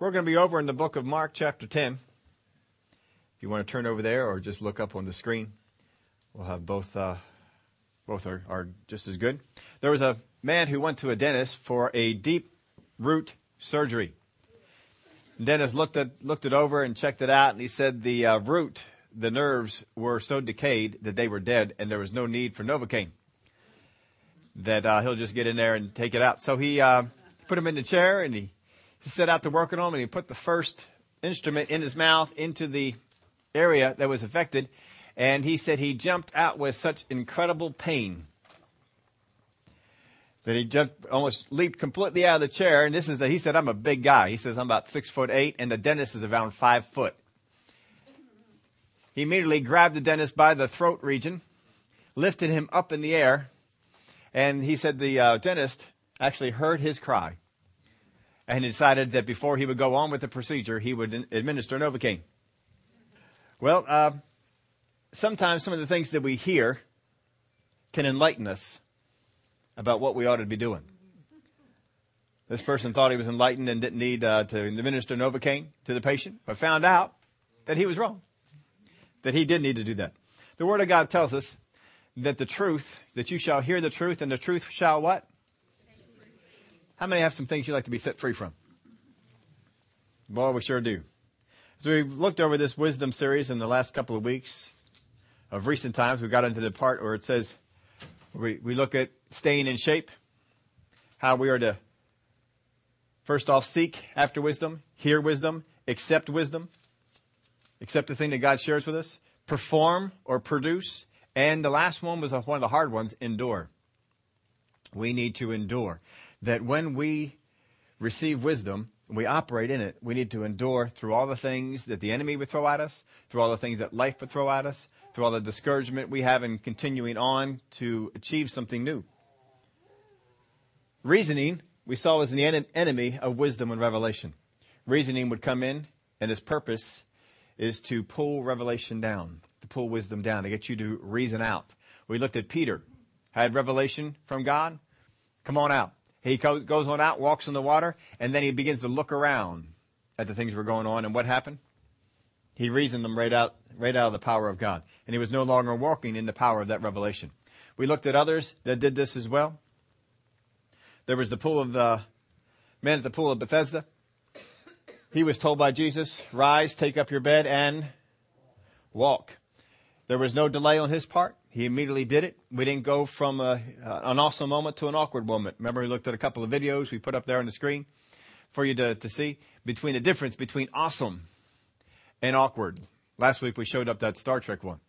We're going to be over in the book of Mark, chapter 10. If you want to turn over there or just look up on the screen, we'll have both, uh, both are, are just as good. There was a man who went to a dentist for a deep root surgery. The dentist looked at, looked it over and checked it out and he said the uh, root, the nerves were so decayed that they were dead and there was no need for Novocaine. That, uh, he'll just get in there and take it out. So he, uh, put him in the chair and he he set out to work on him and he put the first instrument in his mouth into the area that was affected. And he said he jumped out with such incredible pain that he jumped, almost leaped completely out of the chair. And this is the, he said, I'm a big guy. He says, I'm about six foot eight and the dentist is around five foot. He immediately grabbed the dentist by the throat region, lifted him up in the air, and he said the uh, dentist actually heard his cry and he decided that before he would go on with the procedure, he would administer Novocaine. Well, uh, sometimes some of the things that we hear can enlighten us about what we ought to be doing. This person thought he was enlightened and didn't need uh, to administer Novocaine to the patient, but found out that he was wrong, that he did need to do that. The Word of God tells us that the truth, that you shall hear the truth, and the truth shall what? How many have some things you'd like to be set free from? Boy, we sure do. So we've looked over this wisdom series in the last couple of weeks of recent times. We got into the part where it says we, we look at staying in shape, how we are to first off seek after wisdom, hear wisdom, accept wisdom, accept the thing that God shares with us, perform or produce, and the last one was one of the hard ones, endure. We need to endure that when we receive wisdom, we operate in it, we need to endure through all the things that the enemy would throw at us, through all the things that life would throw at us, through all the discouragement we have in continuing on to achieve something new. Reasoning, we saw, was the en- enemy of wisdom and revelation. Reasoning would come in, and its purpose is to pull revelation down, to pull wisdom down, to get you to reason out. We looked at Peter, had revelation from God. Come on out. He goes on out, walks in the water, and then he begins to look around at the things that were going on. And what happened? He reasoned them right out, right out of the power of God. And he was no longer walking in the power of that revelation. We looked at others that did this as well. There was the pool of the man at the pool of Bethesda. He was told by Jesus, rise, take up your bed and walk. There was no delay on his part. He immediately did it. We didn't go from a, uh, an awesome moment to an awkward moment. Remember, we looked at a couple of videos we put up there on the screen for you to, to see between the difference between awesome and awkward. Last week we showed up that Star Trek one,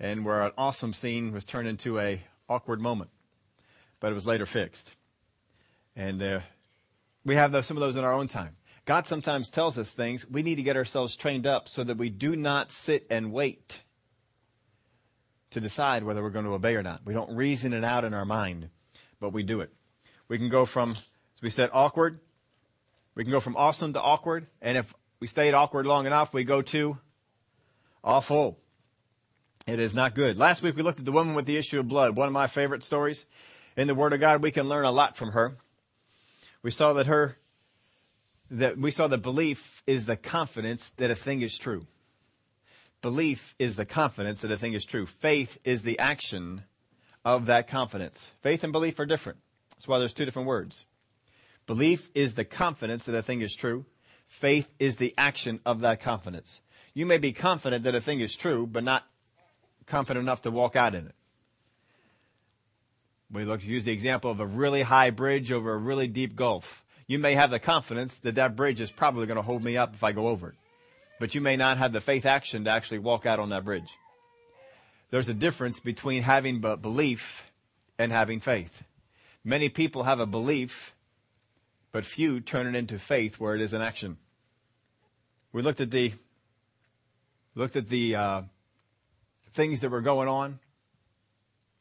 and where an awesome scene was turned into a awkward moment, but it was later fixed. And uh, we have those, some of those in our own time. God sometimes tells us things. We need to get ourselves trained up so that we do not sit and wait to decide whether we're going to obey or not. We don't reason it out in our mind, but we do it. We can go from, as we said, awkward. We can go from awesome to awkward. And if we stayed awkward long enough, we go to awful. It is not good. Last week we looked at the woman with the issue of blood, one of my favorite stories. In the Word of God, we can learn a lot from her. We saw that her, that we saw that belief is the confidence that a thing is true. Belief is the confidence that a thing is true. Faith is the action of that confidence. Faith and belief are different. That's why there's two different words. Belief is the confidence that a thing is true. Faith is the action of that confidence. You may be confident that a thing is true, but not confident enough to walk out in it. We look use the example of a really high bridge over a really deep gulf. You may have the confidence that that bridge is probably going to hold me up if I go over it but you may not have the faith action to actually walk out on that bridge. There's a difference between having belief and having faith. Many people have a belief, but few turn it into faith where it is an action. We looked at the looked at the uh, things that were going on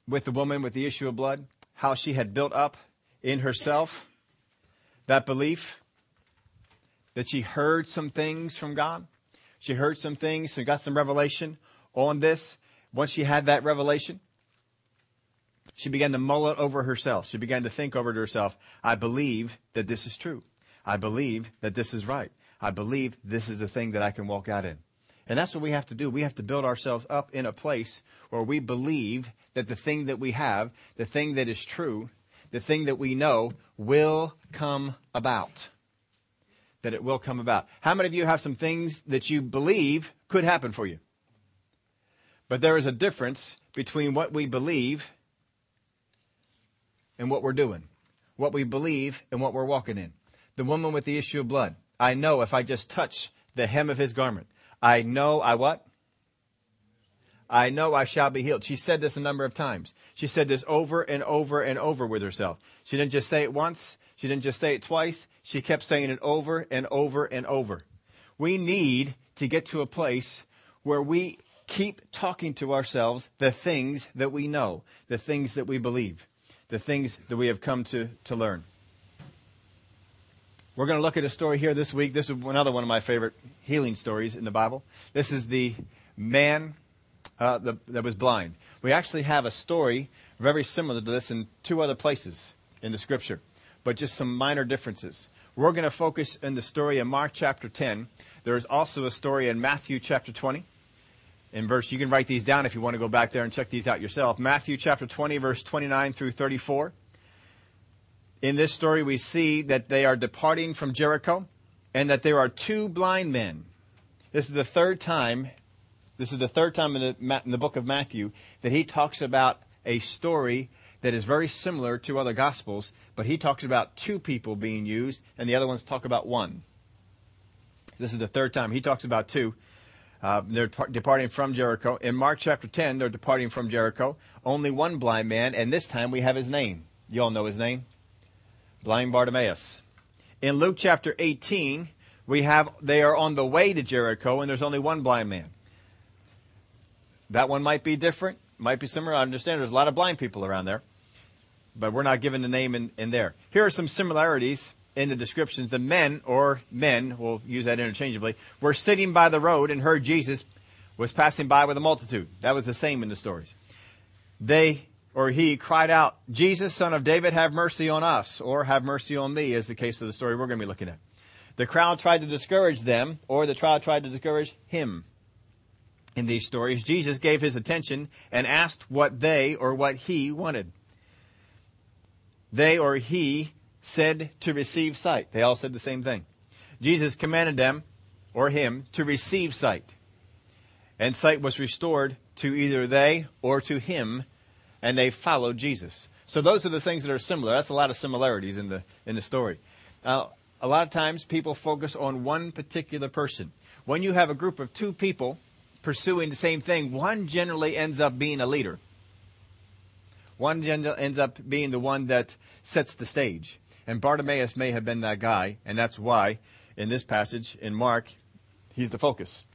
with the woman with the issue of blood, how she had built up in herself that belief that she heard some things from God. She heard some things, so got some revelation on this. Once she had that revelation, she began to mull it over herself. She began to think over to herself, I believe that this is true. I believe that this is right. I believe this is the thing that I can walk out in. And that's what we have to do. We have to build ourselves up in a place where we believe that the thing that we have, the thing that is true, the thing that we know will come about. That it will come about. How many of you have some things that you believe could happen for you? But there is a difference between what we believe and what we're doing. What we believe and what we're walking in. The woman with the issue of blood. I know if I just touch the hem of his garment, I know I what? I know I shall be healed. She said this a number of times. She said this over and over and over with herself. She didn't just say it once. She didn't just say it twice. She kept saying it over and over and over. We need to get to a place where we keep talking to ourselves the things that we know, the things that we believe, the things that we have come to, to learn. We're going to look at a story here this week. This is another one of my favorite healing stories in the Bible. This is the man uh, the, that was blind. We actually have a story very similar to this in two other places in the scripture, but just some minor differences. We're going to focus in the story in Mark chapter 10. There's also a story in Matthew chapter 20. In verse, you can write these down if you want to go back there and check these out yourself. Matthew chapter 20, verse 29 through 34 in this story, we see that they are departing from Jericho and that there are two blind men. This is the third time, this is the third time in the, in the book of Matthew that he talks about a story that is very similar to other gospels, but he talks about two people being used and the other ones talk about one. This is the third time he talks about two. Uh, they're departing from Jericho. In Mark chapter 10, they're departing from Jericho. Only one blind man, and this time we have his name. You all know his name? blind Bartimaeus. In Luke chapter 18, we have they are on the way to Jericho and there's only one blind man. That one might be different, might be similar. I understand there's a lot of blind people around there, but we're not given the name in, in there. Here are some similarities in the descriptions. The men, or men, we'll use that interchangeably, were sitting by the road and heard Jesus was passing by with a multitude. That was the same in the stories. They or he cried out, Jesus, son of David, have mercy on us, or have mercy on me, is the case of the story we're going to be looking at. The crowd tried to discourage them, or the crowd tried to discourage him. In these stories, Jesus gave his attention and asked what they or what he wanted. They or he said to receive sight. They all said the same thing. Jesus commanded them, or him, to receive sight. And sight was restored to either they or to him and they followed Jesus. So those are the things that are similar. That's a lot of similarities in the in the story. Uh, a lot of times people focus on one particular person. When you have a group of two people pursuing the same thing, one generally ends up being a leader. One ends up being the one that sets the stage. And Bartimaeus may have been that guy, and that's why in this passage in Mark, he's the focus.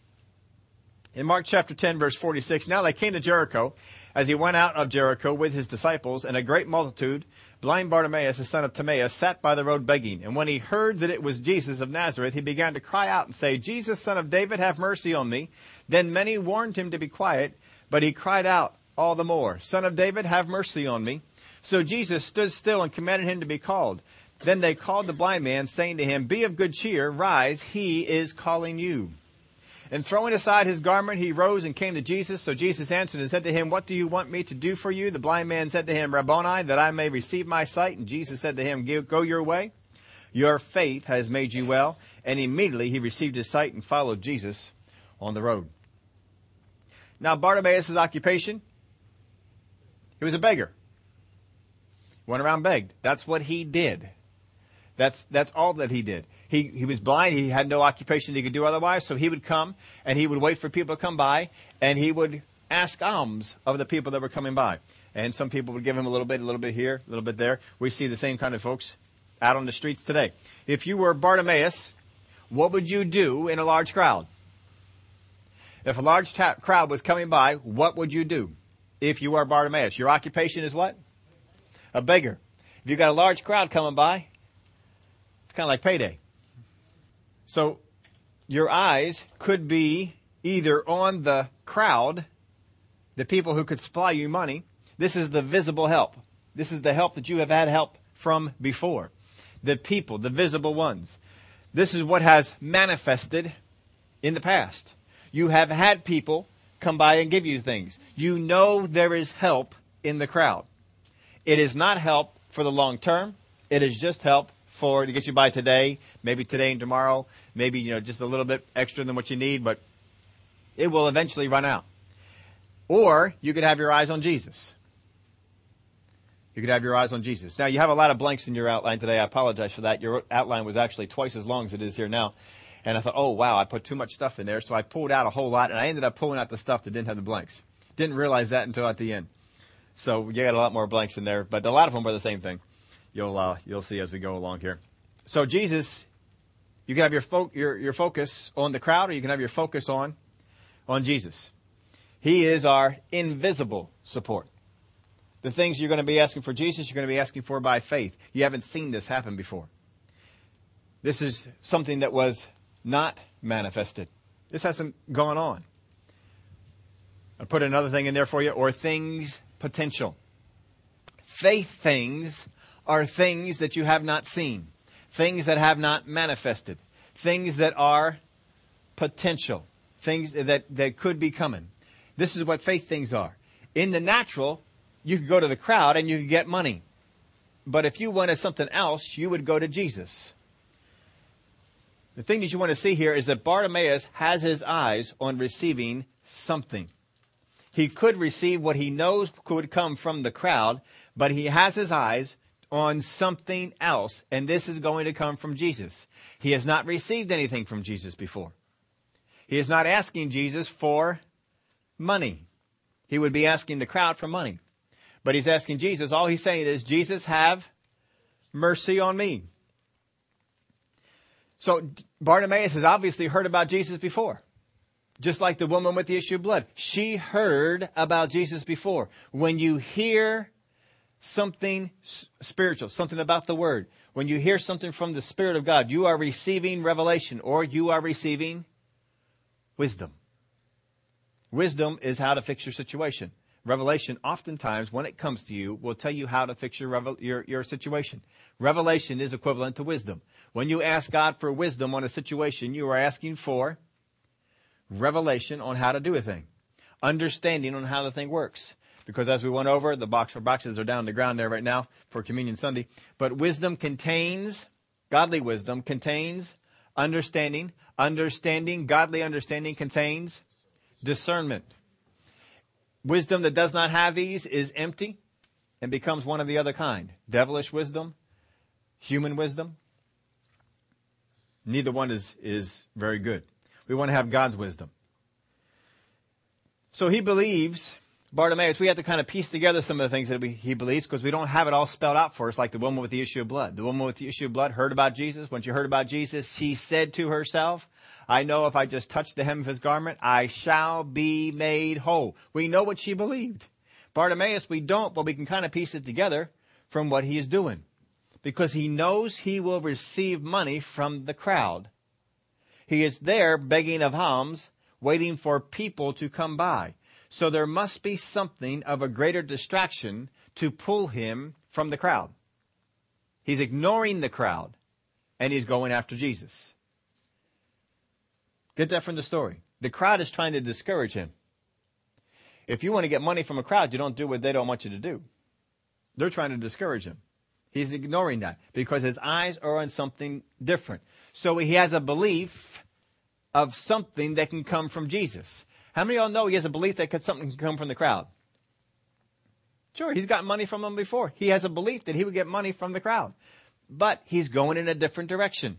In Mark chapter 10 verse 46, now they came to Jericho, as he went out of Jericho with his disciples and a great multitude, blind Bartimaeus, the son of Timaeus, sat by the road begging. And when he heard that it was Jesus of Nazareth, he began to cry out and say, Jesus, son of David, have mercy on me. Then many warned him to be quiet, but he cried out all the more, Son of David, have mercy on me. So Jesus stood still and commanded him to be called. Then they called the blind man, saying to him, Be of good cheer, rise, he is calling you. And throwing aside his garment, he rose and came to Jesus. So Jesus answered and said to him, What do you want me to do for you? The blind man said to him, Rabboni, that I may receive my sight. And Jesus said to him, Go your way. Your faith has made you well. And immediately he received his sight and followed Jesus on the road. Now Bartimaeus' occupation, he was a beggar. Went around begged. That's what he did. That's, that's all that he did. He, he was blind. He had no occupation he could do otherwise. So he would come and he would wait for people to come by and he would ask alms of the people that were coming by. And some people would give him a little bit, a little bit here, a little bit there. We see the same kind of folks out on the streets today. If you were Bartimaeus, what would you do in a large crowd? If a large ta- crowd was coming by, what would you do? If you are Bartimaeus, your occupation is what? A beggar. If you've got a large crowd coming by, it's kind of like payday. So your eyes could be either on the crowd, the people who could supply you money. This is the visible help. This is the help that you have had help from before. The people, the visible ones. This is what has manifested in the past. You have had people come by and give you things. You know there is help in the crowd. It is not help for the long term. It is just help for to get you by today, maybe today and tomorrow, maybe you know just a little bit extra than what you need, but it will eventually run out. Or you could have your eyes on Jesus. You could have your eyes on Jesus. Now you have a lot of blanks in your outline today. I apologize for that. Your outline was actually twice as long as it is here now. And I thought, oh wow, I put too much stuff in there. So I pulled out a whole lot and I ended up pulling out the stuff that didn't have the blanks. Didn't realize that until at the end. So you got a lot more blanks in there, but a lot of them are the same thing. You'll, uh, you'll see as we go along here. So Jesus, you can have your, fo- your, your focus on the crowd or you can have your focus on, on Jesus. He is our invisible support. The things you're going to be asking for Jesus, you're going to be asking for by faith. You haven't seen this happen before. This is something that was not manifested. This hasn't gone on. I put another thing in there for you, or things potential. Faith things are things that you have not seen, things that have not manifested, things that are potential, things that, that could be coming. This is what faith things are. In the natural, you could go to the crowd and you could get money. But if you wanted something else, you would go to Jesus. The thing that you want to see here is that Bartimaeus has his eyes on receiving something. He could receive what he knows could come from the crowd, but he has his eyes on something else, and this is going to come from Jesus. He has not received anything from Jesus before. He is not asking Jesus for money. He would be asking the crowd for money. But he's asking Jesus, all he's saying is, Jesus, have mercy on me. So Bartimaeus has obviously heard about Jesus before. Just like the woman with the issue of blood. She heard about Jesus before. When you hear something spiritual, something about the Word, when you hear something from the Spirit of God, you are receiving revelation or you are receiving wisdom. Wisdom is how to fix your situation. Revelation, oftentimes, when it comes to you, will tell you how to fix your, your, your situation. Revelation is equivalent to wisdom. When you ask God for wisdom on a situation, you are asking for revelation on how to do a thing, understanding on how the thing works. Because as we went over, the box for boxes are down on the ground there right now for Communion Sunday. But wisdom contains, godly wisdom contains understanding. Understanding, godly understanding contains discernment. Wisdom that does not have these is empty and becomes one of the other kind. Devilish wisdom, human wisdom. Neither one is, is very good. We want to have God's wisdom. So he believes, Bartimaeus, we have to kind of piece together some of the things that we, he believes because we don't have it all spelled out for us like the woman with the issue of blood. The woman with the issue of blood heard about Jesus. When she heard about Jesus, she said to herself, I know if I just touch the hem of his garment, I shall be made whole. We know what she believed. Bartimaeus, we don't, but we can kind of piece it together from what he is doing. Because he knows he will receive money from the crowd. He is there begging of alms, waiting for people to come by. So there must be something of a greater distraction to pull him from the crowd. He's ignoring the crowd and he's going after Jesus. Get that from the story. The crowd is trying to discourage him. If you want to get money from a crowd, you don't do what they don't want you to do. They're trying to discourage him. He's ignoring that because his eyes are on something different. So he has a belief of something that can come from Jesus. How many of y'all know he has a belief that something can come from the crowd? Sure, he's got money from them before. He has a belief that he would get money from the crowd. But he's going in a different direction.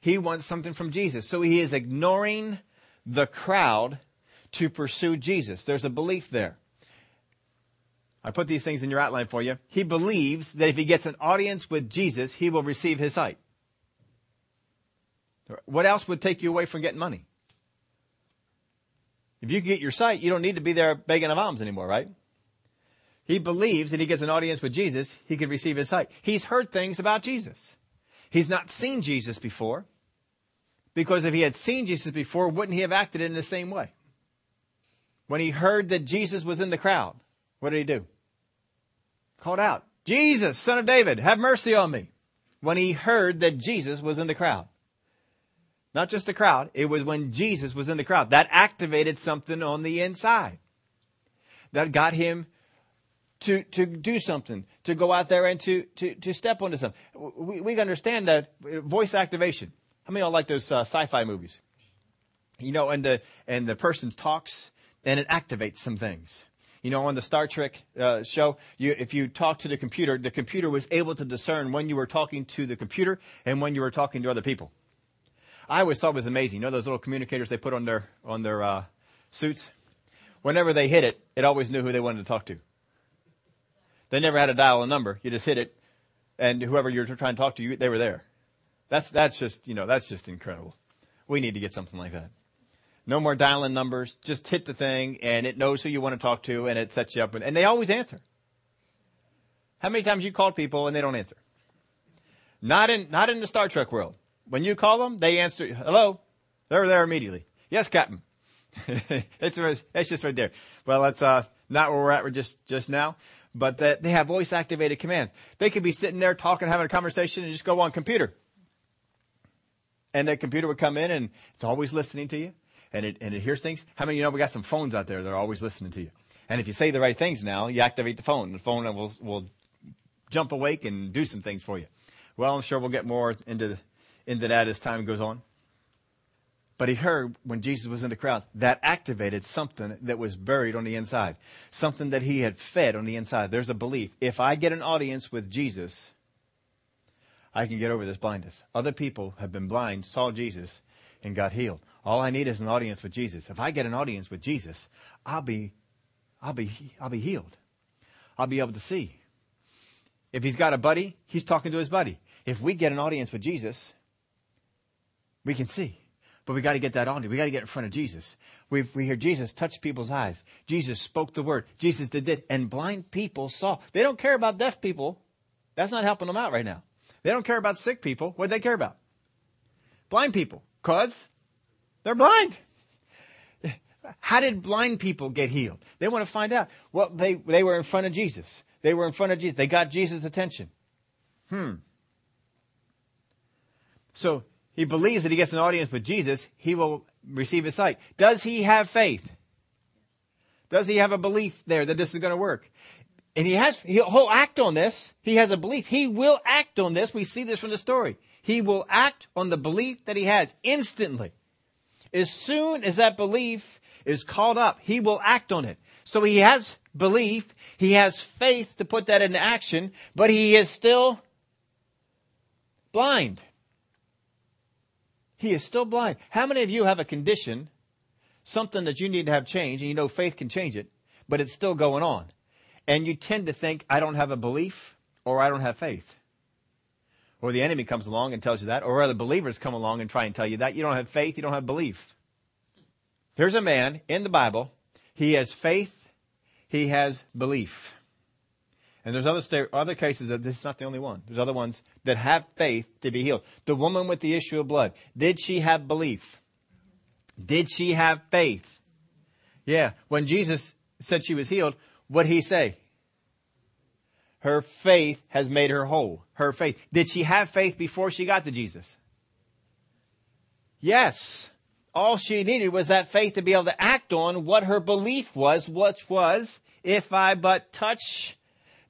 He wants something from Jesus. So he is ignoring the crowd to pursue Jesus. There's a belief there. I put these things in your outline for you. He believes that if he gets an audience with Jesus, he will receive his sight. What else would take you away from getting money? If you get your sight, you don't need to be there begging of alms anymore, right? He believes that he gets an audience with Jesus, he can receive his sight. He's heard things about Jesus. He's not seen Jesus before. Because if he had seen Jesus before, wouldn't he have acted in the same way? When he heard that Jesus was in the crowd, what did he do? Called out, Jesus, son of David, have mercy on me. When he heard that Jesus was in the crowd. Not just the crowd. It was when Jesus was in the crowd. That activated something on the inside. That got him to, to do something, to go out there and to, to, to step onto something. We, we understand that voice activation. How many of y'all like those uh, sci-fi movies? You know, and the, and the person talks and it activates some things. You know, on the Star Trek uh, show, you, if you talk to the computer, the computer was able to discern when you were talking to the computer and when you were talking to other people. I always thought it was amazing. You know those little communicators they put on their on their uh, suits. Whenever they hit it, it always knew who they wanted to talk to. They never had to dial a number. You just hit it, and whoever you're trying to talk to, you, they were there. That's that's just you know that's just incredible. We need to get something like that. No more dialing numbers. Just hit the thing, and it knows who you want to talk to, and it sets you up. And, they always answer. How many times you called people and they don't answer? Not in not in the Star Trek world. When you call them, they answer. Hello. They're there immediately. Yes, Captain. it's it's just right there. Well, that's uh, not where we're at. We're just just now but that they have voice activated commands. They could be sitting there talking, having a conversation and just go on computer. And the computer would come in and it's always listening to you and it, and it hears things. How many of you know we got some phones out there that are always listening to you? And if you say the right things now, you activate the phone. The phone will, will jump awake and do some things for you. Well, I'm sure we'll get more into, into that as time goes on. But he heard when Jesus was in the crowd, that activated something that was buried on the inside. Something that he had fed on the inside. There's a belief. If I get an audience with Jesus, I can get over this blindness. Other people have been blind, saw Jesus, and got healed. All I need is an audience with Jesus. If I get an audience with Jesus, I'll be, I'll be, I'll be healed. I'll be able to see. If he's got a buddy, he's talking to his buddy. If we get an audience with Jesus, we can see. But we got to get that audience. We got to get in front of Jesus. we we hear Jesus touch people's eyes. Jesus spoke the word. Jesus did it. And blind people saw. They don't care about deaf people. That's not helping them out right now. They don't care about sick people. What do they care about? Blind people. Cause they're blind. How did blind people get healed? They want to find out. Well, they, they were in front of Jesus. They were in front of Jesus. They got Jesus' attention. Hmm. So he believes that he gets an audience with Jesus, he will receive his sight. Does he have faith? Does he have a belief there that this is going to work? And he has, he'll act on this. He has a belief. He will act on this. We see this from the story. He will act on the belief that he has instantly. As soon as that belief is called up, he will act on it. So he has belief. He has faith to put that into action, but he is still blind. He is still blind. How many of you have a condition, something that you need to have changed, and you know faith can change it, but it's still going on? And you tend to think, I don't have a belief or I don't have faith. Or the enemy comes along and tells you that, or other believers come along and try and tell you that. You don't have faith, you don't have belief. Here's a man in the Bible. He has faith, he has belief. And there's other, other cases that this is not the only one. There's other ones that have faith to be healed. The woman with the issue of blood. Did she have belief? Did she have faith? Yeah. When Jesus said she was healed, what did he say? Her faith has made her whole. Her faith. Did she have faith before she got to Jesus? Yes. All she needed was that faith to be able to act on what her belief was, which was, if I but touch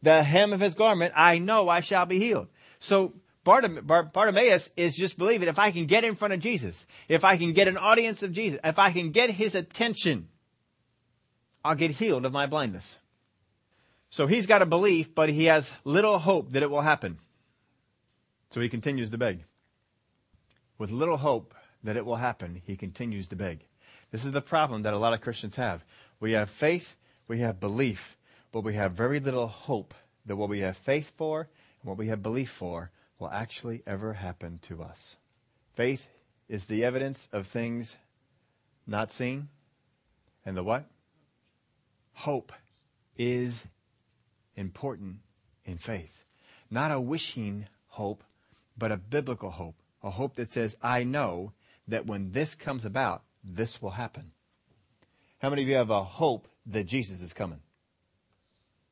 the hem of his garment, I know I shall be healed. So Bartimaeus is just believing if I can get in front of Jesus, if I can get an audience of Jesus, if I can get his attention, I'll get healed of my blindness. So he's got a belief, but he has little hope that it will happen. So he continues to beg. With little hope that it will happen, he continues to beg. This is the problem that a lot of Christians have. We have faith, we have belief, but we have very little hope that what we have faith for and what we have belief for will actually ever happen to us. Faith is the evidence of things not seen. And the what? Hope is important in faith. Not a wishing hope, but a biblical hope. A hope that says, I know that when this comes about, this will happen. How many of you have a hope that Jesus is coming?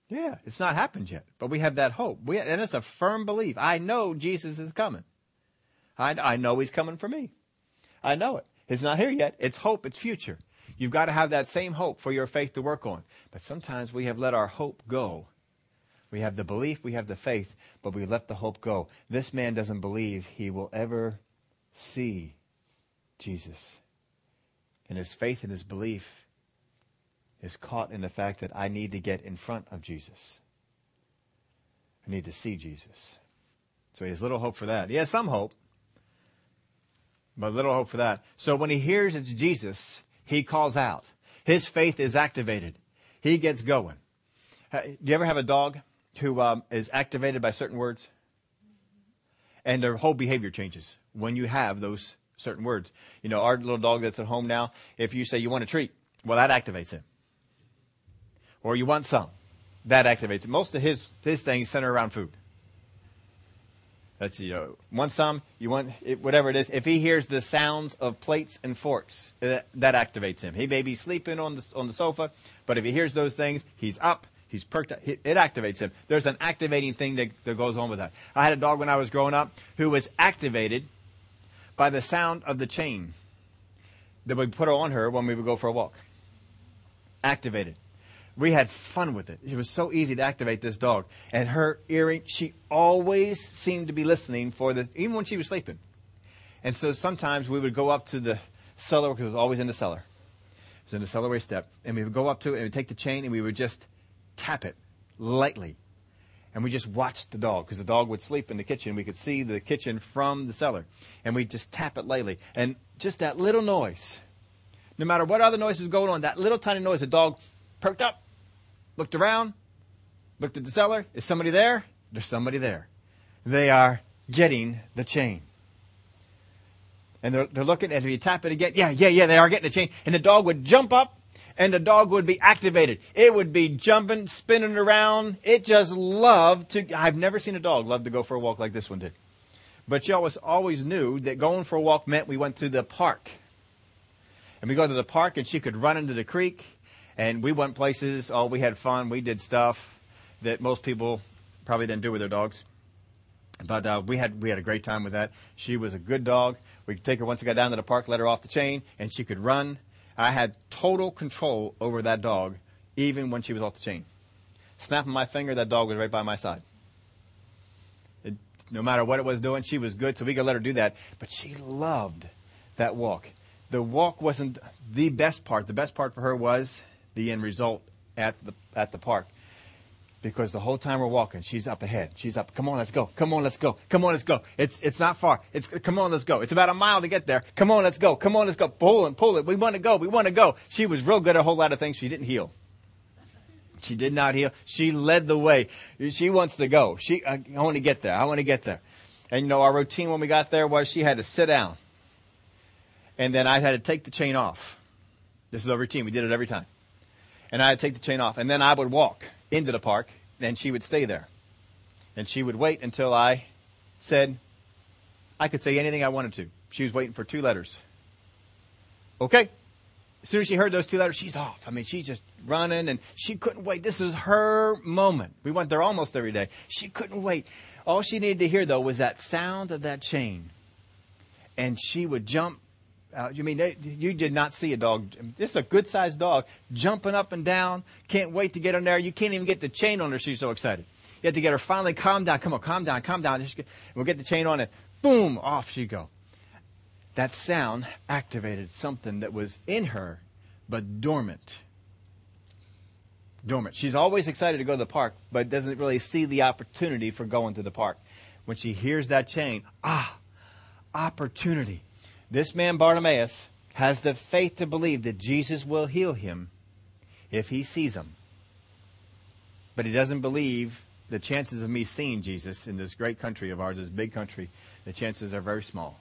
Yeah, it's not happened yet, but we have that hope. We, and it's a firm belief. I know Jesus is coming. I, I know he's coming for me. I know it. It's not here yet. It's hope. It's future. You've got to have that same hope for your faith to work on. But sometimes we have let our hope go. We have the belief, we have the faith, but we let the hope go. This man doesn't believe he will ever see Jesus. And his faith and his belief is caught in the fact that I need to get in front of Jesus. I need to see Jesus. So he has little hope for that. He has some hope, but little hope for that. So when he hears it's Jesus, he calls out. His faith is activated. He gets going. Do you ever have a dog who um, is activated by certain words? And their whole behavior changes when you have those certain words. You know, our little dog that's at home now, if you say you want a treat, well, that activates him. Or you want some, that activates him. Most of his, his things center around food. That's, you know, want some, you want it, whatever it is. If he hears the sounds of plates and forks, that, that activates him. He may be sleeping on the, on the sofa, but if he hears those things, he's up, He's perked up. It activates him. There's an activating thing that, that, goes on with that. I had a dog when I was growing up who was activated by the sound of the chain that we put on her when we would go for a walk. Activated. We had fun with it. It was so easy to activate this dog. And her earring, she always seemed to be listening for this, even when she was sleeping. And so sometimes we would go up to the cellar because it was always in the cellar. It was in the cellarway step. And we would go up to it and we'd take the chain and we would just tap it lightly. And we just watched the dog because the dog would sleep in the kitchen. We could see the kitchen from the cellar. And we just tap it lightly. And just that little noise, no matter what other noise was going on, that little tiny noise, the dog perked up, looked around, looked at the cellar. Is somebody there? There's somebody there. They are getting the chain. And they're, they're looking, and if you tap it again, yeah, yeah, yeah, they are getting the chain. And the dog would jump up, and the dog would be activated. It would be jumping, spinning around. It just loved to, I've never seen a dog love to go for a walk like this one did. But you always, always knew that going for a walk meant we went to the park. And we go to the park and she could run into the creek and we went places. Oh, we had fun. We did stuff that most people probably didn't do with their dogs. But uh, we had we had a great time with that. She was a good dog. We could take her once we got down to the park, let her off the chain, and she could run. I had total control over that dog, even when she was off the chain. Snapping my finger, that dog was right by my side. It, no matter what it was doing, she was good, so we could let her do that. But she loved that walk. The walk wasn't the best part. The best part for her was the end result at the at the park. Because the whole time we're walking, she's up ahead. She's up. Come on, let's go. Come on, let's go. Come on, let's go. It's it's not far. It's come on, let's go. It's about a mile to get there. Come on, let's go. Come on, let's go. Pull it, pull it. We want to go. We want to go. She was real good at a whole lot of things. She didn't heel. She did not heel. She led the way. She wants to go. She uh, I, I want to get there. I want to get there. And you know, our routine when we got there was she had to sit down. And then I had to take the chain off. This is our routine. We did it every time and I'd take the chain off. And then I would walk into the park, and she would stay there. And she would wait until I said I could say anything I wanted to. She was waiting for two letters. Okay. As soon as she heard those two letters, she's off. I mean, she's just running and she couldn't wait. This was her moment. We went there almost every day. She couldn't wait. All she needed to hear though was that sound of that chain. And she would jump uh, you mean they, you did not see a dog? This is a good sized dog jumping up and down. Can't wait to get on there. You can't even get the chain on her. She's so excited. You have to get her finally calm down. Come on, calm down, calm down. We'll get the chain on it. Boom, off she go. That sound activated something that was in her, but dormant. Dormant. She's always excited to go to the park, but doesn't really see the opportunity for going to the park. When she hears that chain, ah, opportunity. This man, Bartimaeus, has the faith to believe that Jesus will heal him if he sees him. But he doesn't believe the chances of me seeing Jesus in this great country of ours, this big country, the chances are very small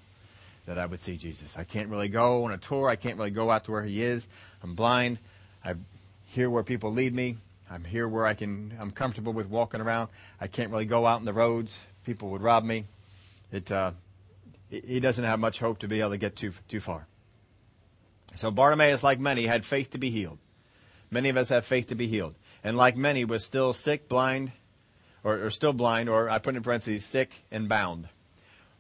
that I would see Jesus. I can't really go on a tour. I can't really go out to where he is. I'm blind. I'm here where people lead me. I'm here where I can, I'm comfortable with walking around. I can't really go out in the roads. People would rob me. It, uh, he doesn't have much hope to be able to get too, too far. So Bartimaeus, like many, had faith to be healed. Many of us have faith to be healed. And like many, was still sick, blind, or, or still blind, or I put in parentheses, sick and bound.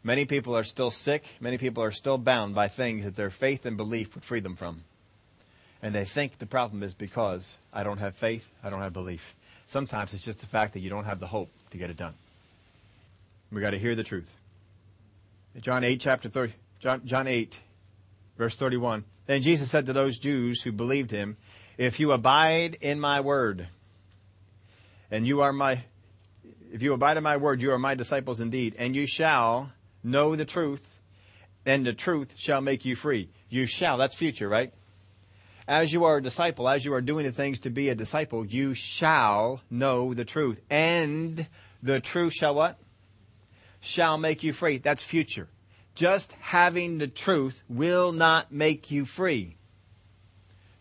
Many people are still sick. Many people are still bound by things that their faith and belief would free them from. And they think the problem is because I don't have faith, I don't have belief. Sometimes it's just the fact that you don't have the hope to get it done. We got to hear the truth. John 8, chapter 30, John, John 8, verse 31. Then Jesus said to those Jews who believed him, If you abide in my word, and you are my, if you abide in my word, you are my disciples indeed, and you shall know the truth, and the truth shall make you free. You shall, that's future, right? As you are a disciple, as you are doing the things to be a disciple, you shall know the truth. And the truth shall what? Shall make you free. That's future. Just having the truth will not make you free.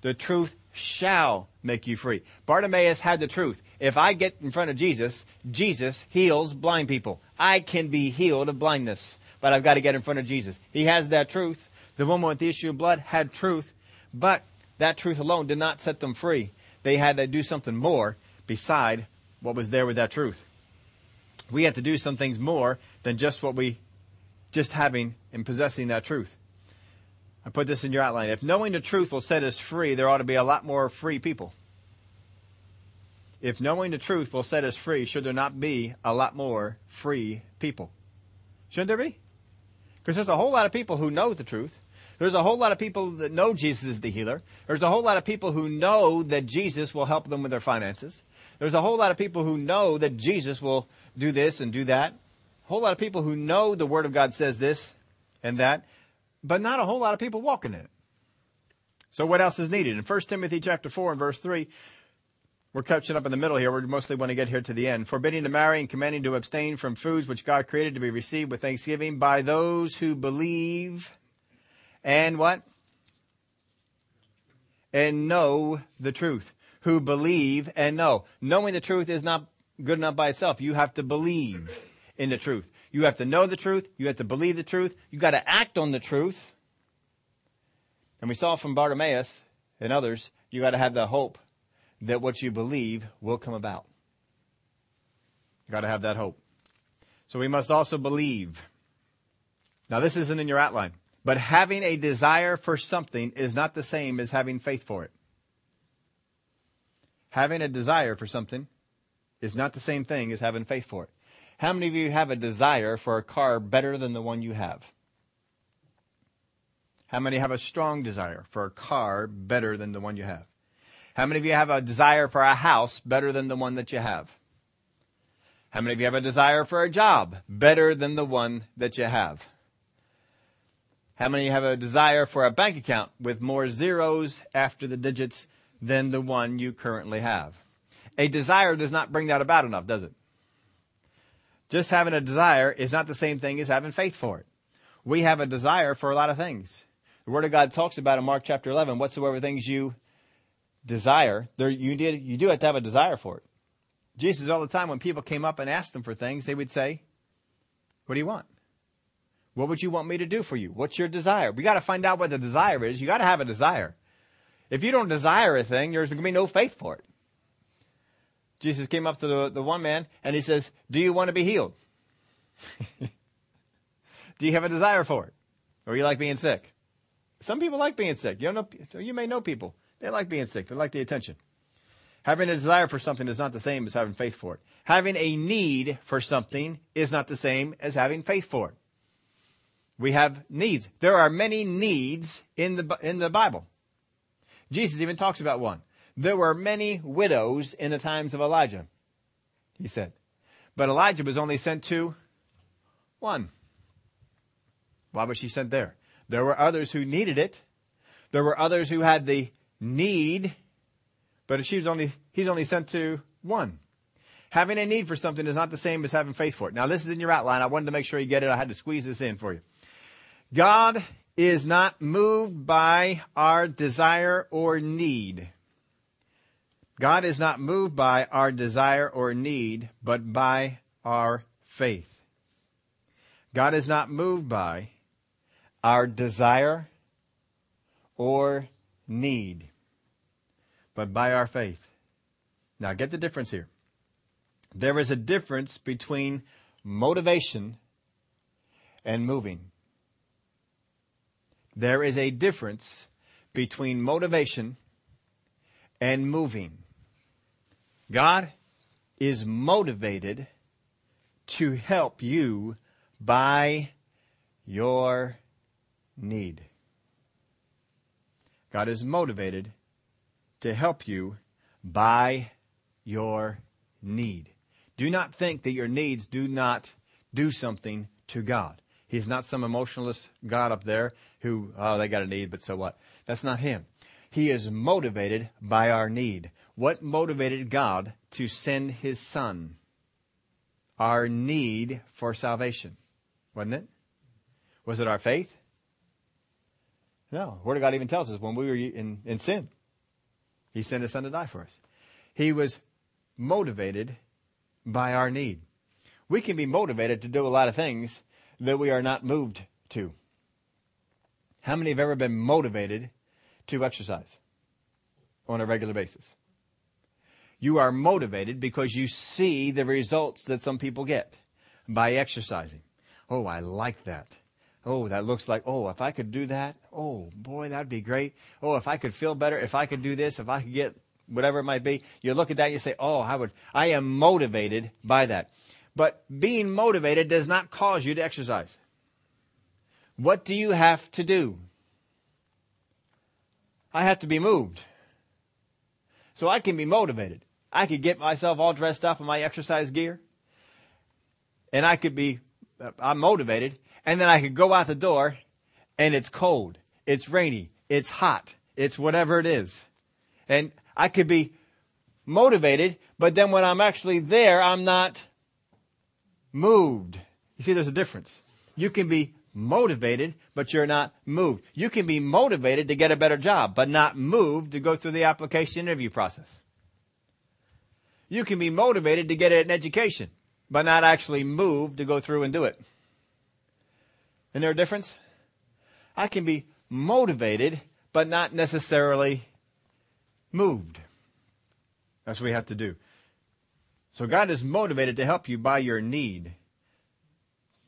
The truth shall make you free. Bartimaeus had the truth. If I get in front of Jesus, Jesus heals blind people. I can be healed of blindness, but I've got to get in front of Jesus. He has that truth. The woman with the issue of blood had truth, but that truth alone did not set them free. They had to do something more beside what was there with that truth. We have to do some things more than just what we, just having and possessing that truth. I put this in your outline. If knowing the truth will set us free, there ought to be a lot more free people. If knowing the truth will set us free, should there not be a lot more free people? Shouldn't there be? Because there's a whole lot of people who know the truth. There's a whole lot of people that know Jesus is the healer. There's a whole lot of people who know that Jesus will help them with their finances. There's a whole lot of people who know that Jesus will do this and do that. A whole lot of people who know the Word of God says this and that but not a whole lot of people walking in it. So what else is needed? In 1 Timothy chapter 4 and verse 3, we're catching up in the middle here. We mostly want to get here to the end. Forbidding to marry and commanding to abstain from foods which God created to be received with thanksgiving by those who believe and what? And know the truth. Who believe and know. Knowing the truth is not good enough by itself. You have to believe in the truth. You have to know the truth. You have to believe the truth. You got to act on the truth. And we saw from Bartimaeus and others, you got to have the hope that what you believe will come about. You got to have that hope. So we must also believe. Now this isn't in your outline, but having a desire for something is not the same as having faith for it. Having a desire for something is not the same thing as having faith for it. How many of you have a desire for a car better than the one you have? How many have a strong desire for a car better than the one you have? How many of you have a desire for a house better than the one that you have? How many of you have a desire for a job better than the one that you have? How many have a desire for a bank account with more zeros after the digits than the one you currently have? A desire does not bring that about enough, does it? Just having a desire is not the same thing as having faith for it. We have a desire for a lot of things. The Word of God talks about in Mark chapter 11, whatsoever things you desire, there, you, did, you do have to have a desire for it. Jesus, all the time, when people came up and asked him for things, they would say, What do you want? What would you want me to do for you? What's your desire? We got to find out what the desire is. You got to have a desire. If you don't desire a thing, there's going to be no faith for it. Jesus came up to the, the one man and he says, Do you want to be healed? Do you have a desire for it? Or you like being sick? Some people like being sick. You, know, you may know people. They like being sick. They like the attention. Having a desire for something is not the same as having faith for it. Having a need for something is not the same as having faith for it. We have needs. There are many needs in the, in the Bible. Jesus even talks about one. There were many widows in the times of Elijah, he said. But Elijah was only sent to one. Why was she sent there? There were others who needed it. There were others who had the need, but she was only, he's only sent to one. Having a need for something is not the same as having faith for it. Now this is in your outline. I wanted to make sure you get it. I had to squeeze this in for you. God is not moved by our desire or need. God is not moved by our desire or need, but by our faith. God is not moved by our desire or need, but by our faith. Now get the difference here. There is a difference between motivation and moving. There is a difference between motivation and moving. God is motivated to help you by your need. God is motivated to help you by your need. Do not think that your needs do not do something to God. He's not some emotionalist God up there who, oh, they got a need, but so what? That's not Him. He is motivated by our need. What motivated God to send His Son? Our need for salvation. Wasn't it? Was it our faith? No. Word of God even tells us when we were in, in sin, He sent His Son to die for us. He was motivated by our need. We can be motivated to do a lot of things that we are not moved to. How many have ever been motivated to exercise on a regular basis? You are motivated because you see the results that some people get by exercising. Oh, I like that. Oh, that looks like, oh, if I could do that, oh boy, that'd be great. Oh, if I could feel better, if I could do this, if I could get whatever it might be, you look at that and you say, oh, I would, I am motivated by that. But being motivated does not cause you to exercise. What do you have to do? I have to be moved. So I can be motivated. I could get myself all dressed up in my exercise gear. And I could be, uh, I'm motivated. And then I could go out the door and it's cold. It's rainy. It's hot. It's whatever it is. And I could be motivated, but then when I'm actually there, I'm not moved. You see, there's a difference. You can be motivated, but you're not moved. You can be motivated to get a better job, but not moved to go through the application interview process. You can be motivated to get an education, but not actually moved to go through and do it. Isn't there a difference? I can be motivated, but not necessarily moved. That's what we have to do. So God is motivated to help you by your need,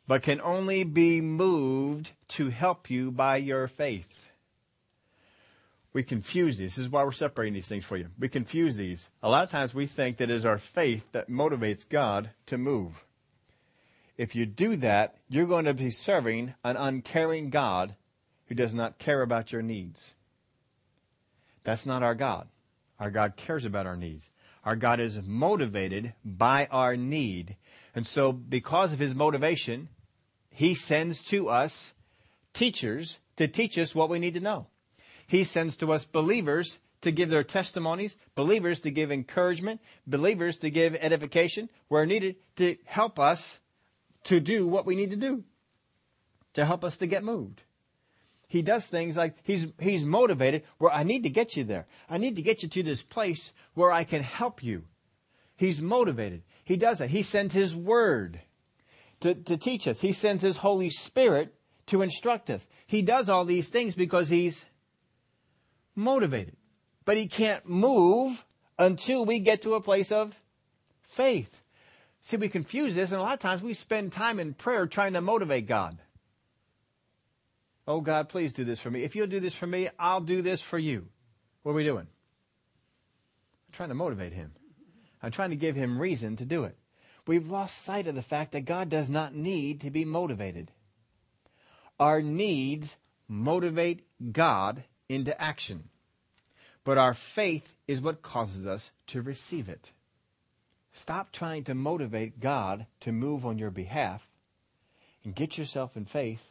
but can only be moved to help you by your faith. We confuse these. This is why we're separating these things for you. We confuse these. A lot of times we think that it is our faith that motivates God to move. If you do that, you're going to be serving an uncaring God who does not care about your needs. That's not our God. Our God cares about our needs. Our God is motivated by our need. And so because of his motivation, he sends to us teachers to teach us what we need to know. He sends to us believers to give their testimonies, believers to give encouragement, believers to give edification where needed to help us to do what we need to do, to help us to get moved he does things like he's, he's motivated where I need to get you there. I need to get you to this place where I can help you. He's motivated. He does that. He sends his word to, to teach us. He sends his Holy Spirit to instruct us. He does all these things because he's motivated. But he can't move until we get to a place of faith. See, we confuse this, and a lot of times we spend time in prayer trying to motivate God. Oh God, please do this for me. If you'll do this for me, I'll do this for you. What are we doing? I'm trying to motivate him. I'm trying to give him reason to do it. We've lost sight of the fact that God does not need to be motivated. Our needs motivate God into action. But our faith is what causes us to receive it. Stop trying to motivate God to move on your behalf and get yourself in faith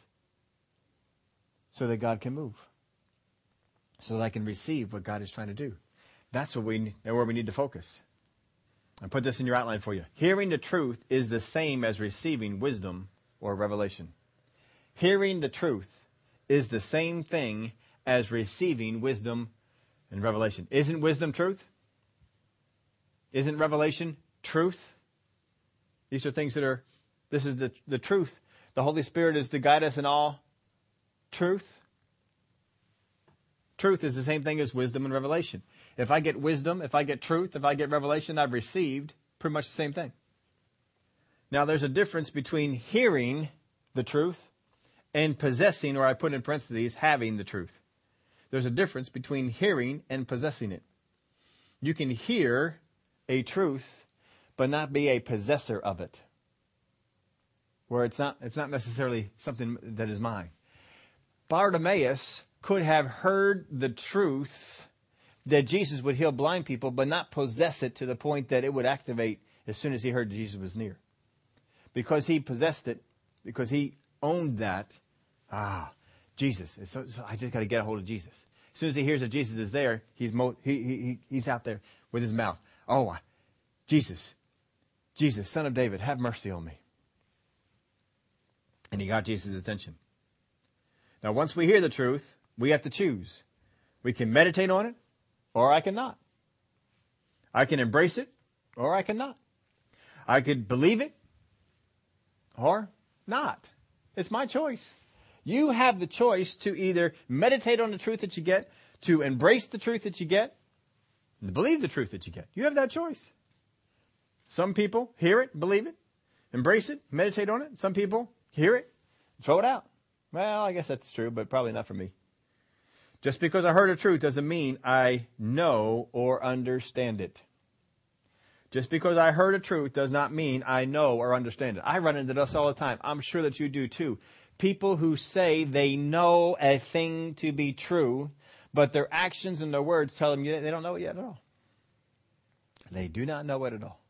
so that God can move, so that I can receive what God is trying to do. That's what we, where we need to focus. I put this in your outline for you. Hearing the truth is the same as receiving wisdom or revelation. Hearing the truth is the same thing as receiving wisdom and revelation. Isn't wisdom truth? Isn't revelation truth? These are things that are, this is the, the truth. The Holy Spirit is to guide us in all truth? Truth is the same thing as wisdom and revelation. If I get wisdom, if I get truth, if I get revelation, I've received pretty much the same thing. Now there's a difference between hearing the truth and possessing, or I put in parentheses, having the truth. There's a difference between hearing and possessing it. You can hear a truth, but not be a possessor of it. Where it's not, it's not necessarily something that is mine. Bartimaeus could have heard the truth that Jesus would heal blind people, but not possess it to the point that it would activate as soon as he heard Jesus was near. Because he possessed it, because he owned that, ah, Jesus. So, so I just got to get a hold of Jesus. As soon as he hears that Jesus is there, he's, mo- he, he, he's out there with his mouth. Oh, Jesus, Jesus, son of David, have mercy on me. And he got Jesus' attention. Now, once we hear the truth, we have to choose. We can meditate on it, or I cannot. I can embrace it, or I cannot. I could believe it, or not. It's my choice. You have the choice to either meditate on the truth that you get, to embrace the truth that you get, and believe the truth that you get. You have that choice. Some people hear it, believe it, embrace it, meditate on it. Some people hear it, throw it out. Well, I guess that's true, but probably not for me. Just because I heard a truth doesn't mean I know or understand it. Just because I heard a truth does not mean I know or understand it. I run into this all the time. I'm sure that you do too. People who say they know a thing to be true, but their actions and their words tell them they don't know it yet at all. They do not know it at all.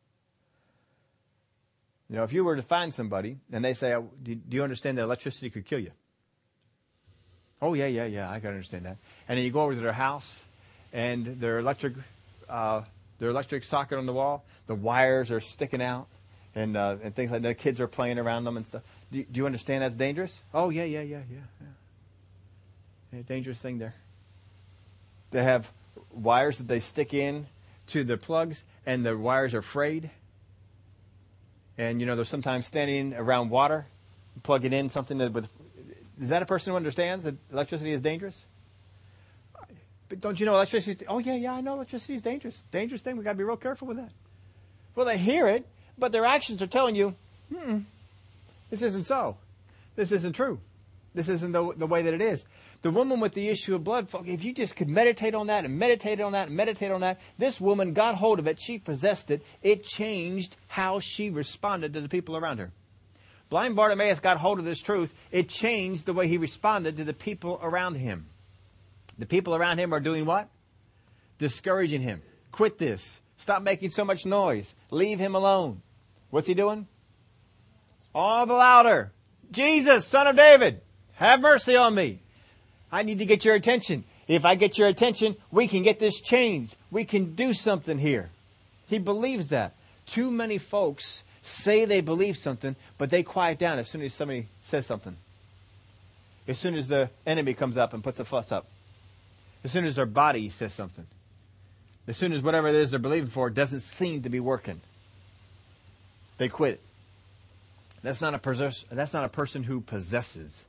You know, if you were to find somebody and they say, oh, do you understand that electricity could kill you? Oh, yeah, yeah, yeah, I can understand that. And then you go over to their house and their electric uh, their electric socket on the wall, the wires are sticking out, and uh, and things like that. Kids are playing around them and stuff. Do, do you understand that's dangerous? Oh yeah, yeah, yeah, yeah, yeah. yeah. Dangerous thing there. They have wires that they stick in to the plugs, and the wires are frayed. And you know they're sometimes standing around water, plugging in something that with. Is that a person who understands that electricity is dangerous? But don't you know electricity? Oh yeah, yeah, I know electricity is dangerous. Dangerous thing. We got to be real careful with that. Well, they hear it, but their actions are telling you, hmm, this isn't so. This isn't true. This isn't the, the way that it is. The woman with the issue of blood, if you just could meditate on that and meditate on that and meditate on that, this woman got hold of it. She possessed it. It changed how she responded to the people around her. Blind Bartimaeus got hold of this truth. It changed the way he responded to the people around him. The people around him are doing what? Discouraging him. Quit this. Stop making so much noise. Leave him alone. What's he doing? All the louder. Jesus, son of David, have mercy on me. I need to get your attention. If I get your attention, we can get this changed. We can do something here. He believes that. Too many folks say they believe something, but they quiet down as soon as somebody says something. As soon as the enemy comes up and puts a fuss up. As soon as their body says something. As soon as whatever it is they're believing for doesn't seem to be working. They quit it. That's not a possess- that's not a person who possesses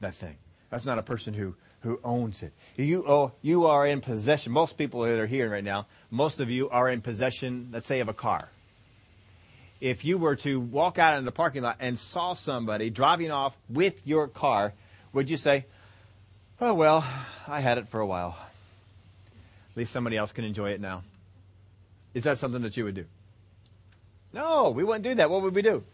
that thing. That's not a person who, who owns it. You, oh, you are in possession. Most people that are here right now, most of you are in possession, let's say, of a car. If you were to walk out in the parking lot and saw somebody driving off with your car, would you say, Oh, well, I had it for a while. At least somebody else can enjoy it now. Is that something that you would do? No, we wouldn't do that. What would we do?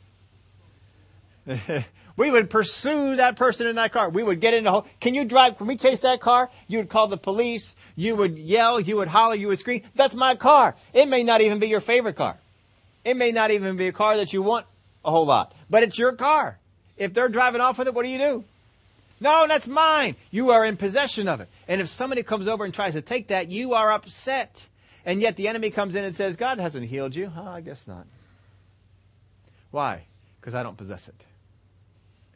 we would pursue that person in that car. We would get in the hole. Can you drive? Can we chase that car? You would call the police. You would yell. You would holler. You would scream. That's my car. It may not even be your favorite car. It may not even be a car that you want a whole lot, but it's your car. If they're driving off with it, what do you do? No, that's mine. You are in possession of it. And if somebody comes over and tries to take that, you are upset. And yet the enemy comes in and says, God hasn't healed you. Oh, I guess not. Why? Because I don't possess it.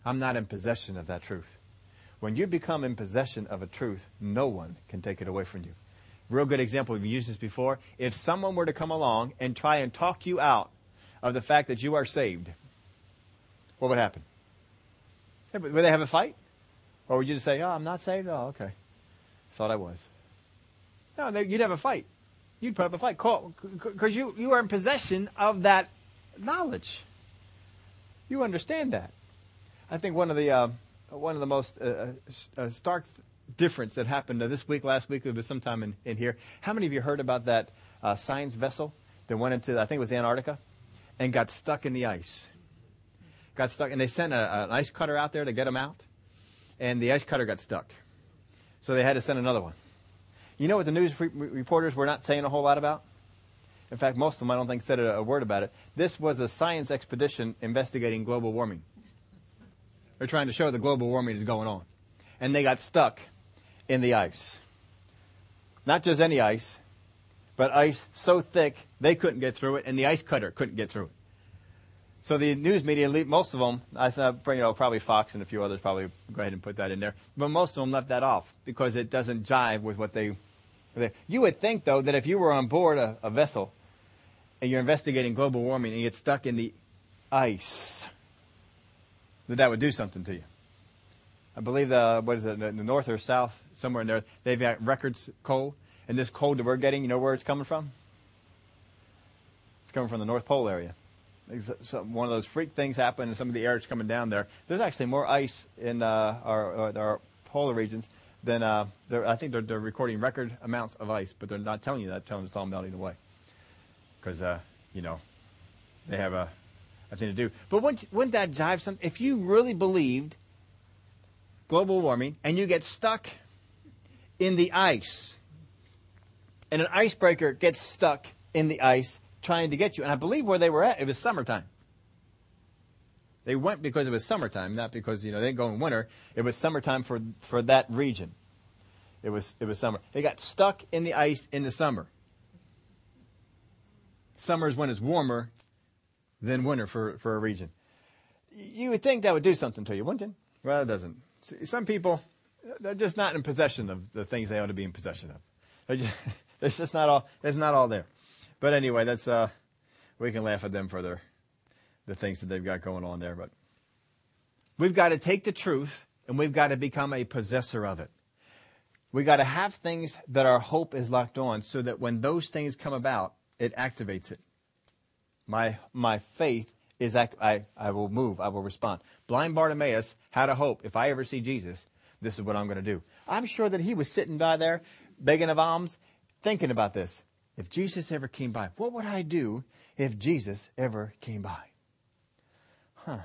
I'm not in possession of that truth. When you become in possession of a truth, no one can take it away from you. Real good example, we've used this before. If someone were to come along and try and talk you out of the fact that you are saved, what would happen? Would they have a fight? Or would you just say, oh, I'm not saved? Oh, okay. Thought I was. No, you'd have a fight. You'd put up a fight. Because you, you are in possession of that knowledge. You understand that. I think one of the, uh, one of the most uh, uh, stark difference that happened this week, last week, it was sometime in, in here. How many of you heard about that uh, science vessel that went into, I think it was Antarctica, and got stuck in the ice? Got stuck, and they sent a, an ice cutter out there to get them out, and the ice cutter got stuck. So they had to send another one. You know what the news re- reporters were not saying a whole lot about? In fact, most of them, I don't think, said a, a word about it. This was a science expedition investigating global warming. They're trying to show that global warming is going on. And they got stuck in the ice. Not just any ice, but ice so thick they couldn't get through it, and the ice cutter couldn't get through it. So the news media, most of them, I you know, probably Fox and a few others probably go ahead and put that in there, but most of them left that off because it doesn't jive with what they. You would think, though, that if you were on board a, a vessel and you're investigating global warming and you get stuck in the ice, that that would do something to you. I believe the what is it, the north or south, somewhere in there, they've got records cold, and this cold that we're getting, you know where it's coming from? It's coming from the North Pole area. one of those freak things happened, and some of the air is coming down there. There's actually more ice in uh, our, our polar regions than uh, I think they're, they're, recording record amounts of ice, but they're not telling you that, telling us it's all melting away because uh, you know they have a, a thing to do. But wouldn't, wouldn't that jive some? If you really believed global warming and you get stuck in the ice, and an icebreaker gets stuck in the ice trying to get you, and I believe where they were at, it was summertime. They went because it was summertime, not because you know they didn't go in winter. It was summertime for for that region. It was it was summer. They got stuck in the ice in the summer. Summer is when it's warmer than winter for, for a region. You would think that would do something to you, wouldn't it? Well, it doesn't. Some people, they're just not in possession of the things they ought to be in possession of. They're just, it's just not all, it's not all there. But anyway, that's, uh, we can laugh at them for their, the things that they've got going on there. But we've got to take the truth and we've got to become a possessor of it. We got to have things that our hope is locked on so that when those things come about, it activates it. My, my faith is act, I, I will move. I will respond. Blind Bartimaeus had a hope. If I ever see Jesus, this is what I'm going to do. I'm sure that he was sitting by there begging of alms, thinking about this. If Jesus ever came by, what would I do if Jesus ever came by? Huh.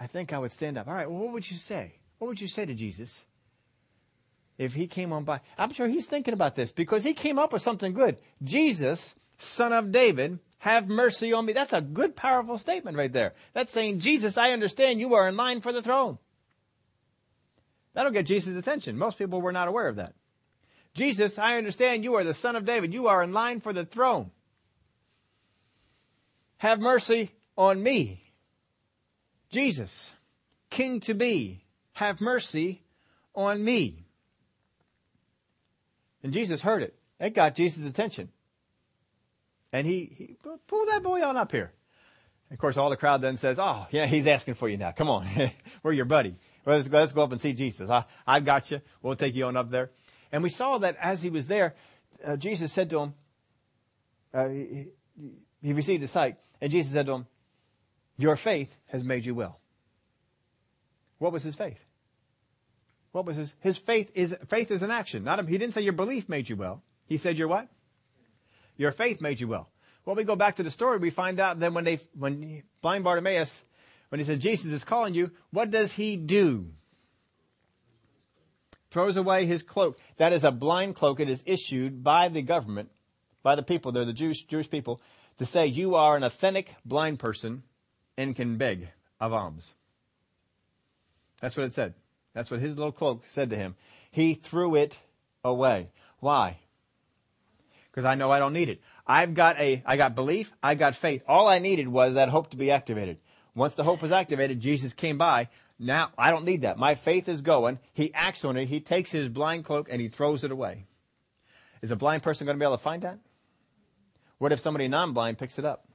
I think I would stand up. All right, well, what would you say? What would you say to Jesus? if he came on by. I'm sure he's thinking about this because he came up with something good. Jesus, son of David, have mercy on me. That's a good, powerful statement right there. That's saying, Jesus, I understand you are in line for the throne. That'll get Jesus' attention. Most people were not aware of that. Jesus, I understand you are the son of David. You are in line for the throne. Have mercy on me. Jesus, king to be, have mercy on me. And Jesus heard it. It got Jesus' attention. And he, he pull that boy on up here. of course, all the crowd then says, Oh, yeah, he's asking for you now. Come on. We're your buddy. Let's, go, let's go up and see Jesus. I, I've got you. We'll take you on up there. And we saw that as he was there, uh, Jesus said to him, uh, he, he received his sight, and Jesus said to him, Your faith has made you well. What was his faith? What was his? His faith is, faith is an action. Not a, he didn't say your belief made you well. He said your what? Your faith made you well. Well, we go back to the story, we find out then when they, when blind Bartimaeus, when he said Jesus is calling you, what does he do? Throws away his cloak. That is a blind cloak. It is issued by the government, by the people, they're the Jewish, Jewish people, to say you are an authentic blind person and can beg of alms. That's what it said. That's what his little cloak said to him. He threw it away. Why? Because I know I don't need it. I've got a, I got belief, I got faith. All I needed was that hope to be activated. Once the hope was activated, Jesus came by. Now I don't need that. My faith is going. He acts on it. He takes his blind cloak and he throws it away. Is a blind person going to be able to find that? What if somebody non-blind picks it up?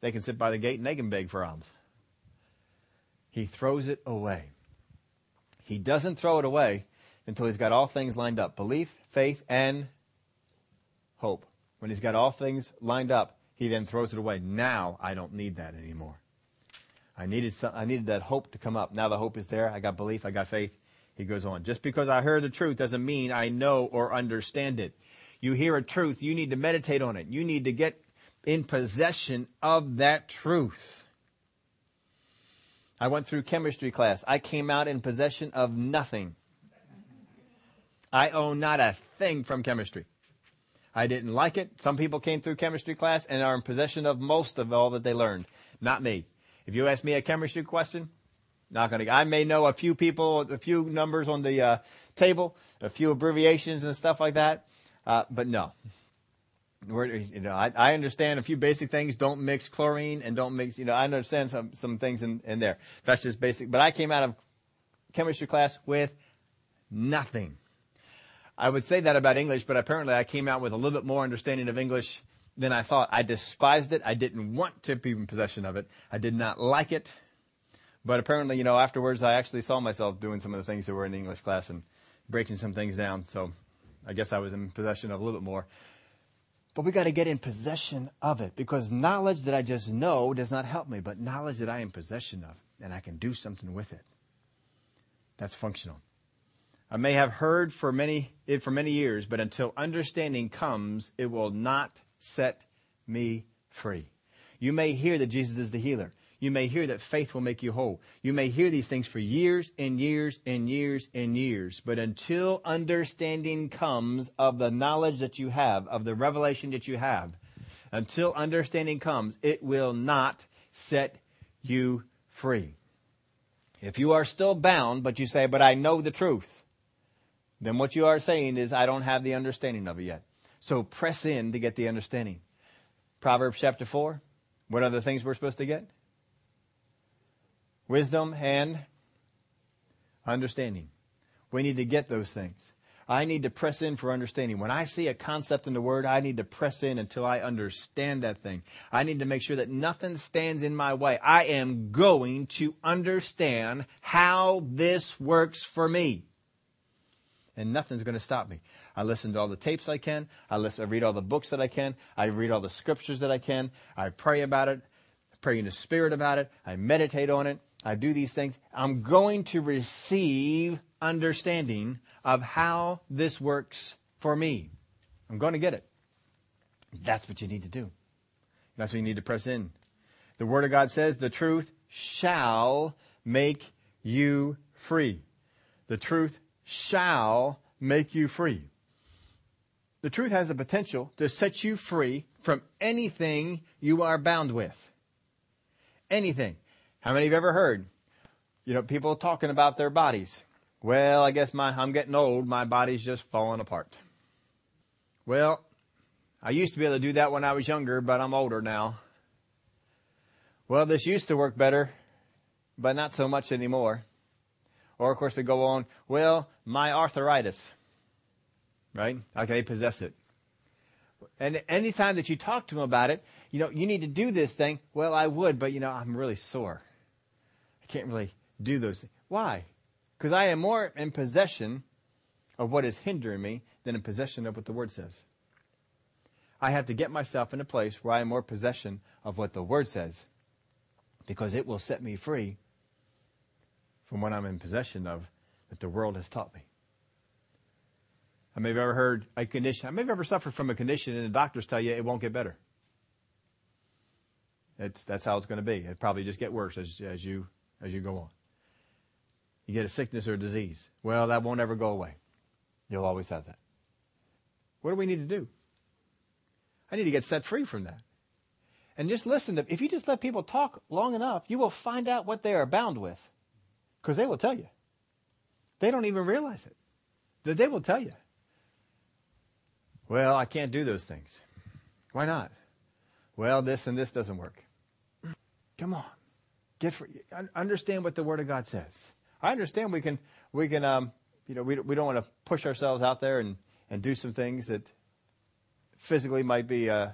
They can sit by the gate and they can beg for alms. He throws it away. He doesn't throw it away until he's got all things lined up belief, faith, and hope. When he's got all things lined up, he then throws it away. Now I don't need that anymore. I needed some, I needed that hope to come up. Now the hope is there. I got belief. I got faith. He goes on. Just because I heard the truth doesn't mean I know or understand it. You hear a truth. You need to meditate on it. You need to get in possession of that truth. I went through chemistry class. I came out in possession of nothing. I own not a thing from chemistry. I didn't like it. Some people came through chemistry class and are in possession of most of all that they learned. Not me. If you ask me a chemistry question, not going to. I may know a few people, a few numbers on the uh, table, a few abbreviations and stuff like that, uh, but no. We're, you know, I, I, understand a few basic things. Don't mix chlorine and don't mix. You know, I understand some some things in, in there. That's just basic. But I came out of chemistry class with nothing. I would say that about English, but apparently I came out with a little bit more understanding of English than I thought. I despised it. I didn't want to be in possession of it. I did not like it. But apparently, you know, afterwards I actually saw myself doing some of the things that were in the English class and breaking some things down. So I guess I was in possession of a little bit more. But we got to get in possession of it because knowledge that I just know does not help me, but knowledge that I am in possession of and I can do something with it. That's functional. I may have heard for many it for many years, but until understanding comes, it will not set me free. You may hear that Jesus is the healer. You may hear that faith will make you whole. You may hear these things for years and years and years and years. But until understanding comes of the knowledge that you have, of the revelation that you have, until understanding comes, it will not set you free. If you are still bound, but you say, but I know the truth, then what you are saying is, I don't have the understanding of it yet. So press in to get the understanding. Proverbs chapter 4. What are the things we're supposed to get? wisdom and understanding. We need to get those things. I need to press in for understanding. When I see a concept in the Word, I need to press in until I understand that thing. I need to make sure that nothing stands in my way. I am going to understand how this works for me. And nothing's going to stop me. I listen to all the tapes I can. I listen, I read all the books that I can. I read all the scriptures that I can. I pray about it. I pray in the Spirit about it. I meditate on it. I do these things, I'm going to receive understanding of how this works for me. I'm going to get it. That's what you need to do. That's what you need to press in. The Word of God says the truth shall make you free. The truth shall make you free. The truth has the potential to set you free from anything you are bound with. Anything. How many have ever heard, you know, people talking about their bodies? Well, I guess my, I'm getting old. My body's just falling apart. Well, I used to be able to do that when I was younger, but I'm older now. Well, this used to work better, but not so much anymore. Or of course we go on, well, my arthritis. Right? Okay, they possess it. And anytime that you talk to them about it, you know, you need to do this thing. Well, I would, but you know, I'm really sore. I can't really do those things. Why? Because I am more in possession of what is hindering me than in possession of what the Word says. I have to get myself in a place where I am more possession of what the Word says because it will set me free from what I'm in possession of that the world has taught me. I may have ever heard a condition, I may have ever suffered from a condition and the doctors tell you it won't get better. It's, that's how it's going to be. It probably just get worse as, as you as you go on. You get a sickness or a disease. Well, that won't ever go away. You'll always have that. What do we need to do? I need to get set free from that. And just listen to, if you just let people talk long enough, you will find out what they are bound with. Because they will tell you. They don't even realize it. That they will tell you. Well, I can't do those things. Why not? Well, this and this doesn't work. Come on. Get for, understand what the Word of God says. I understand we can we can um, you know we we don't want to push ourselves out there and and do some things that physically might be uh,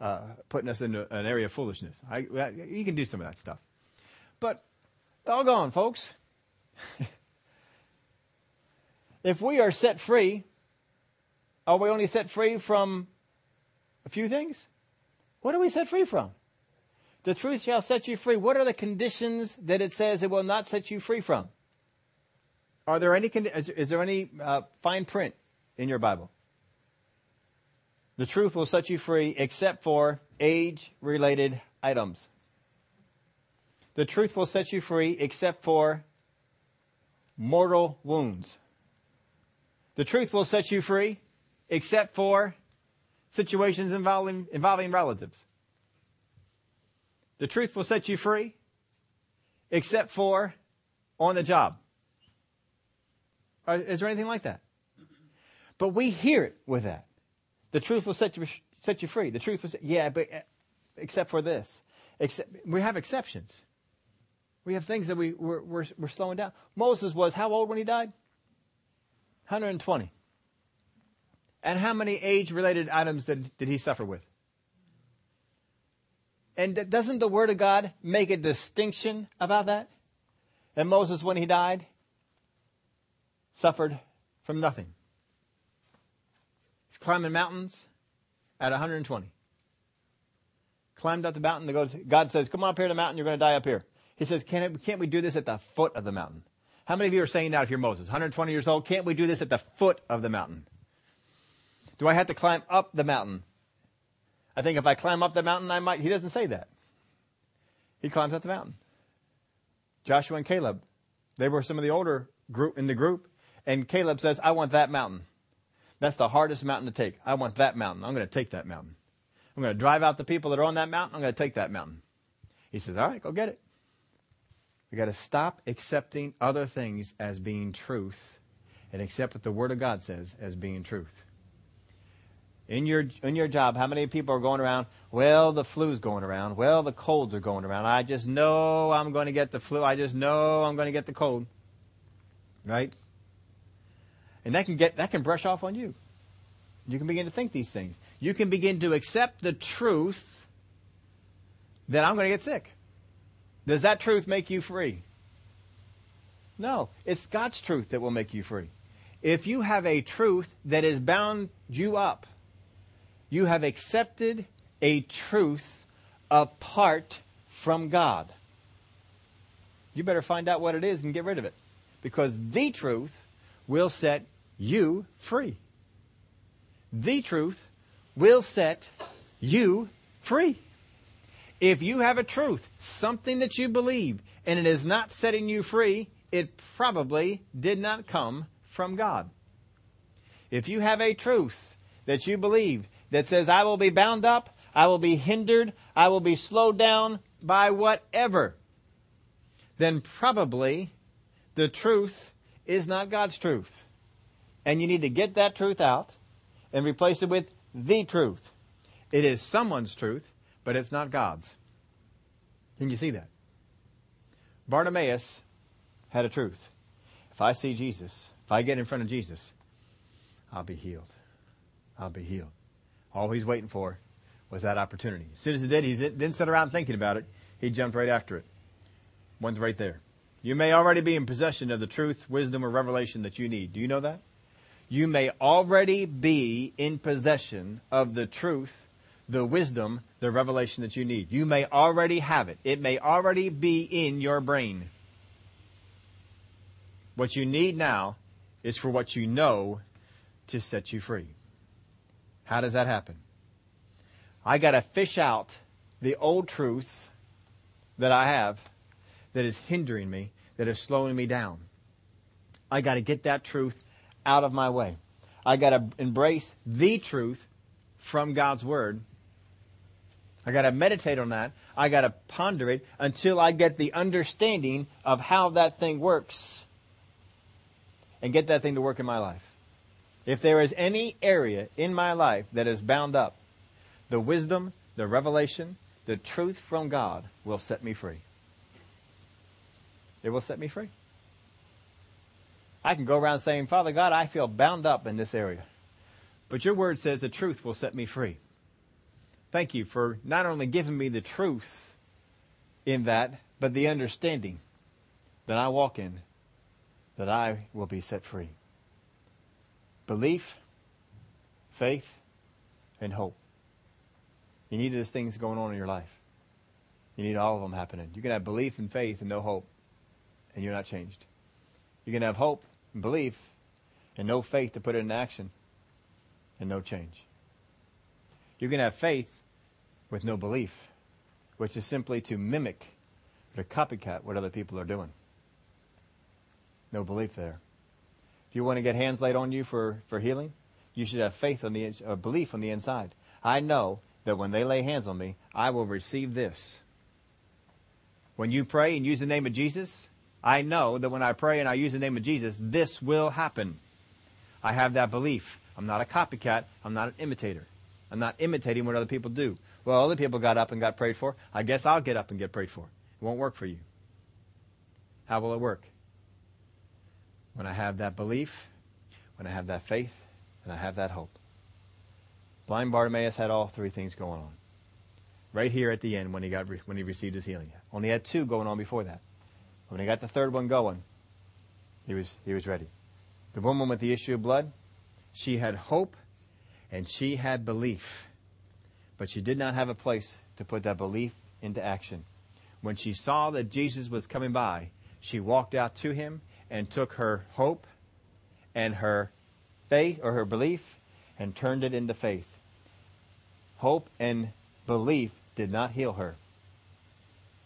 uh, putting us into an area of foolishness. I, you can do some of that stuff, but doggone, folks. if we are set free, are we only set free from a few things? What are we set free from? The truth shall set you free. What are the conditions that it says it will not set you free from? Are there any, is there any uh, fine print in your Bible? The truth will set you free except for age related items. The truth will set you free except for mortal wounds. The truth will set you free except for situations involving, involving relatives. The truth will set you free except for on the job. Is there anything like that? But we hear it with that. The truth will set you, set you free. The truth say, yeah, but uh, except for this. Except, we have exceptions. We have things that we, we're, we're, we're slowing down. Moses was how old when he died? 120. And how many age related items did, did he suffer with? And doesn't the Word of God make a distinction about that? And Moses, when he died, suffered from nothing. He's climbing mountains at 120. Climbed up the mountain to go. To, God says, "Come on up here to the mountain. You're going to die up here." He says, "Can't it, can't we do this at the foot of the mountain?" How many of you are saying that if you're Moses, 120 years old? Can't we do this at the foot of the mountain? Do I have to climb up the mountain? I think if I climb up the mountain, I might. He doesn't say that. He climbs up the mountain. Joshua and Caleb, they were some of the older group in the group, and Caleb says, "I want that mountain." That's the hardest mountain to take. I want that mountain. I'm going to take that mountain. I'm going to drive out the people that are on that mountain. I'm going to take that mountain. He says, All right, go get it. We got to stop accepting other things as being truth and accept what the Word of God says as being truth. In your, in your job, how many people are going around? Well, the flu's going around. Well, the colds are going around. I just know I'm going to get the flu. I just know I'm going to get the cold. Right? And that can get, that can brush off on you. You can begin to think these things. You can begin to accept the truth that I'm going to get sick. Does that truth make you free? No. It's God's truth that will make you free. If you have a truth that has bound you up, you have accepted a truth apart from God. You better find out what it is and get rid of it. Because the truth will set you free. The truth will set you free. If you have a truth, something that you believe, and it is not setting you free, it probably did not come from God. If you have a truth that you believe that says, I will be bound up, I will be hindered, I will be slowed down by whatever, then probably the truth is not God's truth. And you need to get that truth out and replace it with the truth. It is someone's truth, but it's not God's. Can you see that? Bartimaeus had a truth. If I see Jesus, if I get in front of Jesus, I'll be healed. I'll be healed. All he's waiting for was that opportunity. As soon as he did, he didn't sit around thinking about it. He jumped right after it. One's right there. You may already be in possession of the truth, wisdom, or revelation that you need. Do you know that? you may already be in possession of the truth, the wisdom, the revelation that you need. You may already have it. It may already be in your brain. What you need now is for what you know to set you free. How does that happen? I got to fish out the old truth that I have that is hindering me, that is slowing me down. I got to get that truth out of my way. I got to embrace the truth from God's Word. I got to meditate on that. I got to ponder it until I get the understanding of how that thing works and get that thing to work in my life. If there is any area in my life that is bound up, the wisdom, the revelation, the truth from God will set me free. It will set me free. I can go around saying, Father God, I feel bound up in this area. But your word says the truth will set me free. Thank you for not only giving me the truth in that, but the understanding that I walk in, that I will be set free. Belief, faith, and hope. You need those things going on in your life. You need all of them happening. You can have belief and faith and no hope, and you're not changed. You can have hope and belief and no faith to put it in action, and no change. You can have faith with no belief, which is simply to mimic or to copycat what other people are doing. No belief there. If you want to get hands laid on you for, for healing, you should have faith on the uh, belief on the inside. I know that when they lay hands on me, I will receive this. When you pray and use the name of Jesus, I know that when I pray and I use the name of Jesus, this will happen. I have that belief. I'm not a copycat. I'm not an imitator. I'm not imitating what other people do. Well, other people got up and got prayed for. I guess I'll get up and get prayed for. It won't work for you. How will it work? When I have that belief, when I have that faith, and I have that hope. Blind Bartimaeus had all three things going on. Right here at the end when he got when he received his healing. Only had two going on before that. When he got the third one going, he was he was ready. The woman with the issue of blood, she had hope and she had belief. But she did not have a place to put that belief into action. When she saw that Jesus was coming by, she walked out to him and took her hope and her faith or her belief and turned it into faith. Hope and belief did not heal her.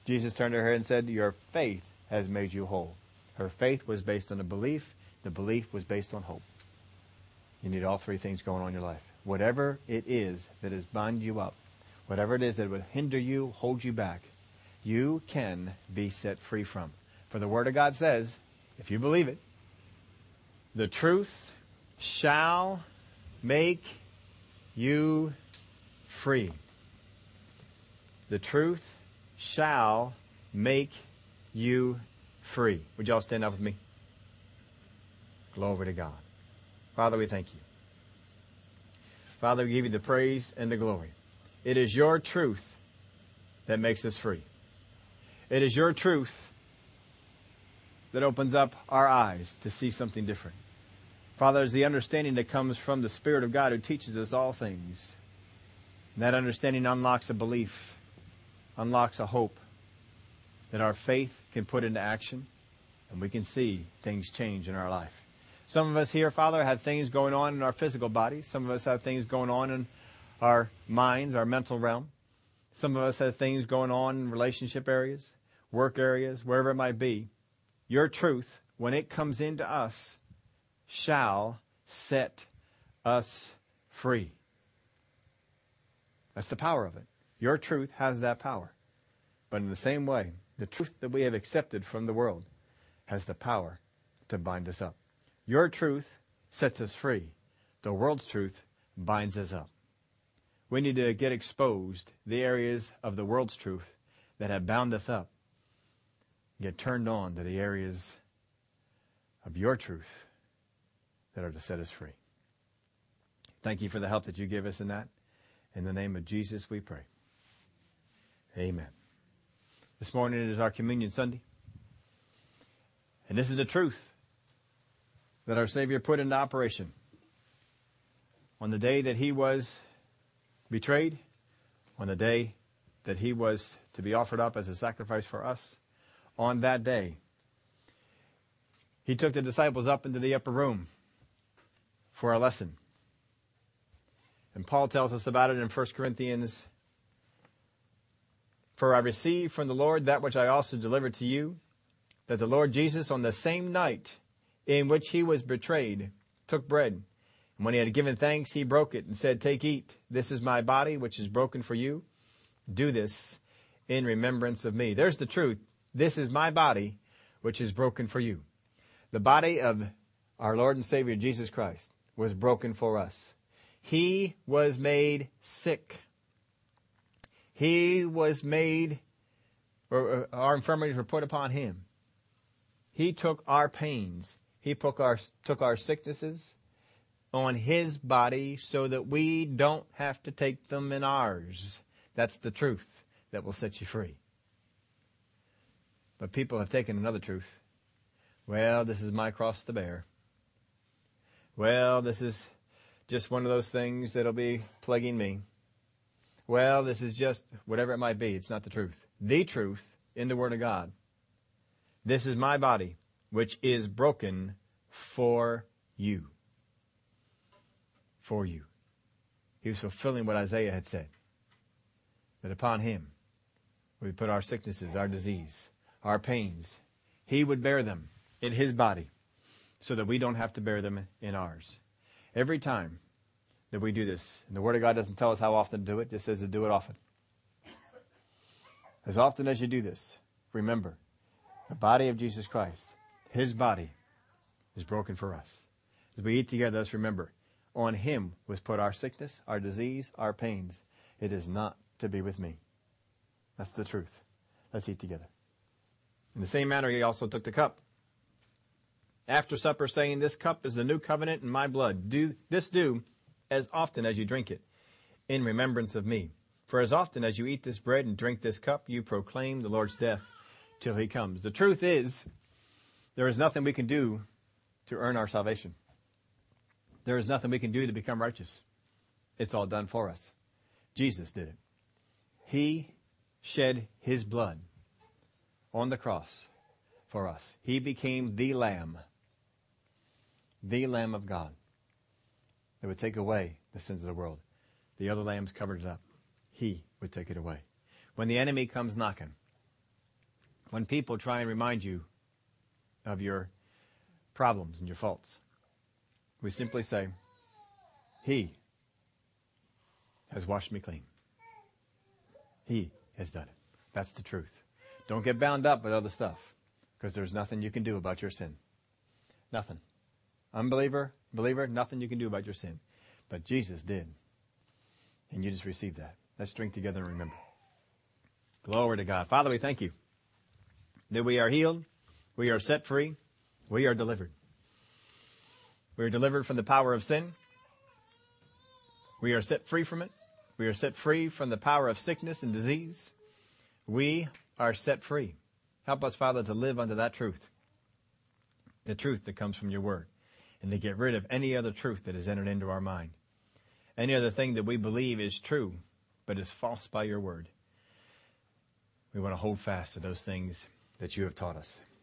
Jesus turned to her and said, Your faith has made you whole. Her faith was based on a belief, the belief was based on hope. You need all three things going on in your life. Whatever it is that has bound you up, whatever it is that would hinder you, hold you back, you can be set free from. For the Word of God says, if you believe it, the truth shall make you free. The truth shall make you free. Would y'all stand up with me? Glory to God. Father, we thank you. Father, we give you the praise and the glory. It is your truth that makes us free. It is your truth that opens up our eyes to see something different. Father, is the understanding that comes from the Spirit of God who teaches us all things. And that understanding unlocks a belief, unlocks a hope that our faith can put into action, and we can see things change in our life. Some of us here, Father, have things going on in our physical bodies. Some of us have things going on in our minds, our mental realm. Some of us have things going on in relationship areas, work areas, wherever it might be. Your truth, when it comes into us, shall set us free. That's the power of it. Your truth has that power. But in the same way, the truth that we have accepted from the world has the power to bind us up. Your truth sets us free. The world's truth binds us up. We need to get exposed the areas of the world's truth that have bound us up. Get turned on to the areas of your truth that are to set us free. Thank you for the help that you give us in that. In the name of Jesus, we pray. Amen. This morning is our Communion Sunday. And this is the truth that our Savior put into operation. On the day that he was betrayed, on the day that he was to be offered up as a sacrifice for us, on that day, he took the disciples up into the upper room for a lesson. And Paul tells us about it in 1 Corinthians. For I received from the Lord that which I also delivered to you, that the Lord Jesus on the same night in which he was betrayed, took bread. And when he had given thanks, he broke it and said, Take, eat. This is my body, which is broken for you. Do this in remembrance of me. There's the truth. This is my body, which is broken for you. The body of our Lord and Savior Jesus Christ was broken for us. He was made sick. He was made, or our infirmities were put upon him. He took our pains. He took our, took our sicknesses on his body so that we don't have to take them in ours. That's the truth that will set you free. But people have taken another truth. Well, this is my cross to bear. Well, this is just one of those things that'll be plaguing me. well, this is just whatever it might be. It's not the truth. The truth in the Word of God. This is my body, which is broken for you. For you. He was fulfilling what Isaiah had said. That upon him we put our sicknesses, our disease, our pains. He would bear them in his body so that we don't have to bear them in ours. Every time that we do this, and the Word of God doesn't tell us how often to do it, just says to do it often. As often as you do this, remember the body of Jesus Christ, His body, is broken for us. As we eat together, let's remember on Him was put our sickness, our disease, our pains. It is not to be with me. That's the truth. Let's eat together. In the same manner, He also took the cup. After supper, saying, This cup is the new covenant in my blood. Do this do as often as you drink it, in remembrance of me. For as often as you eat this bread and drink this cup, you proclaim the Lord's death till he comes. The truth is, there is nothing we can do to earn our salvation. There is nothing we can do to become righteous. It's all done for us. Jesus did it. He shed his blood on the cross for us. He became the Lamb, the Lamb of God that would take away the sins of the world. The other lambs covered it up. He would take it away. When the enemy comes knocking, when people try and remind you of your problems and your faults, we simply say, He has washed me clean. He has done it. That's the truth. Don't get bound up with other stuff because there's nothing you can do about your sin. Nothing. Unbeliever, believer, nothing you can do about your sin. But Jesus did. And you just received that. Let's drink together and remember. Glory to God. Father, we thank you that we are healed, we are set free, we are delivered. We are delivered from the power of sin. We are set free from it. We are set free from the power of sickness and disease. We are set free. Help us, Father, to live under that truth. The truth that comes from your word and to get rid of any other truth that has entered into our mind. Any other thing that we believe is true, but is false by your word. We want to hold fast to those things that you have taught us.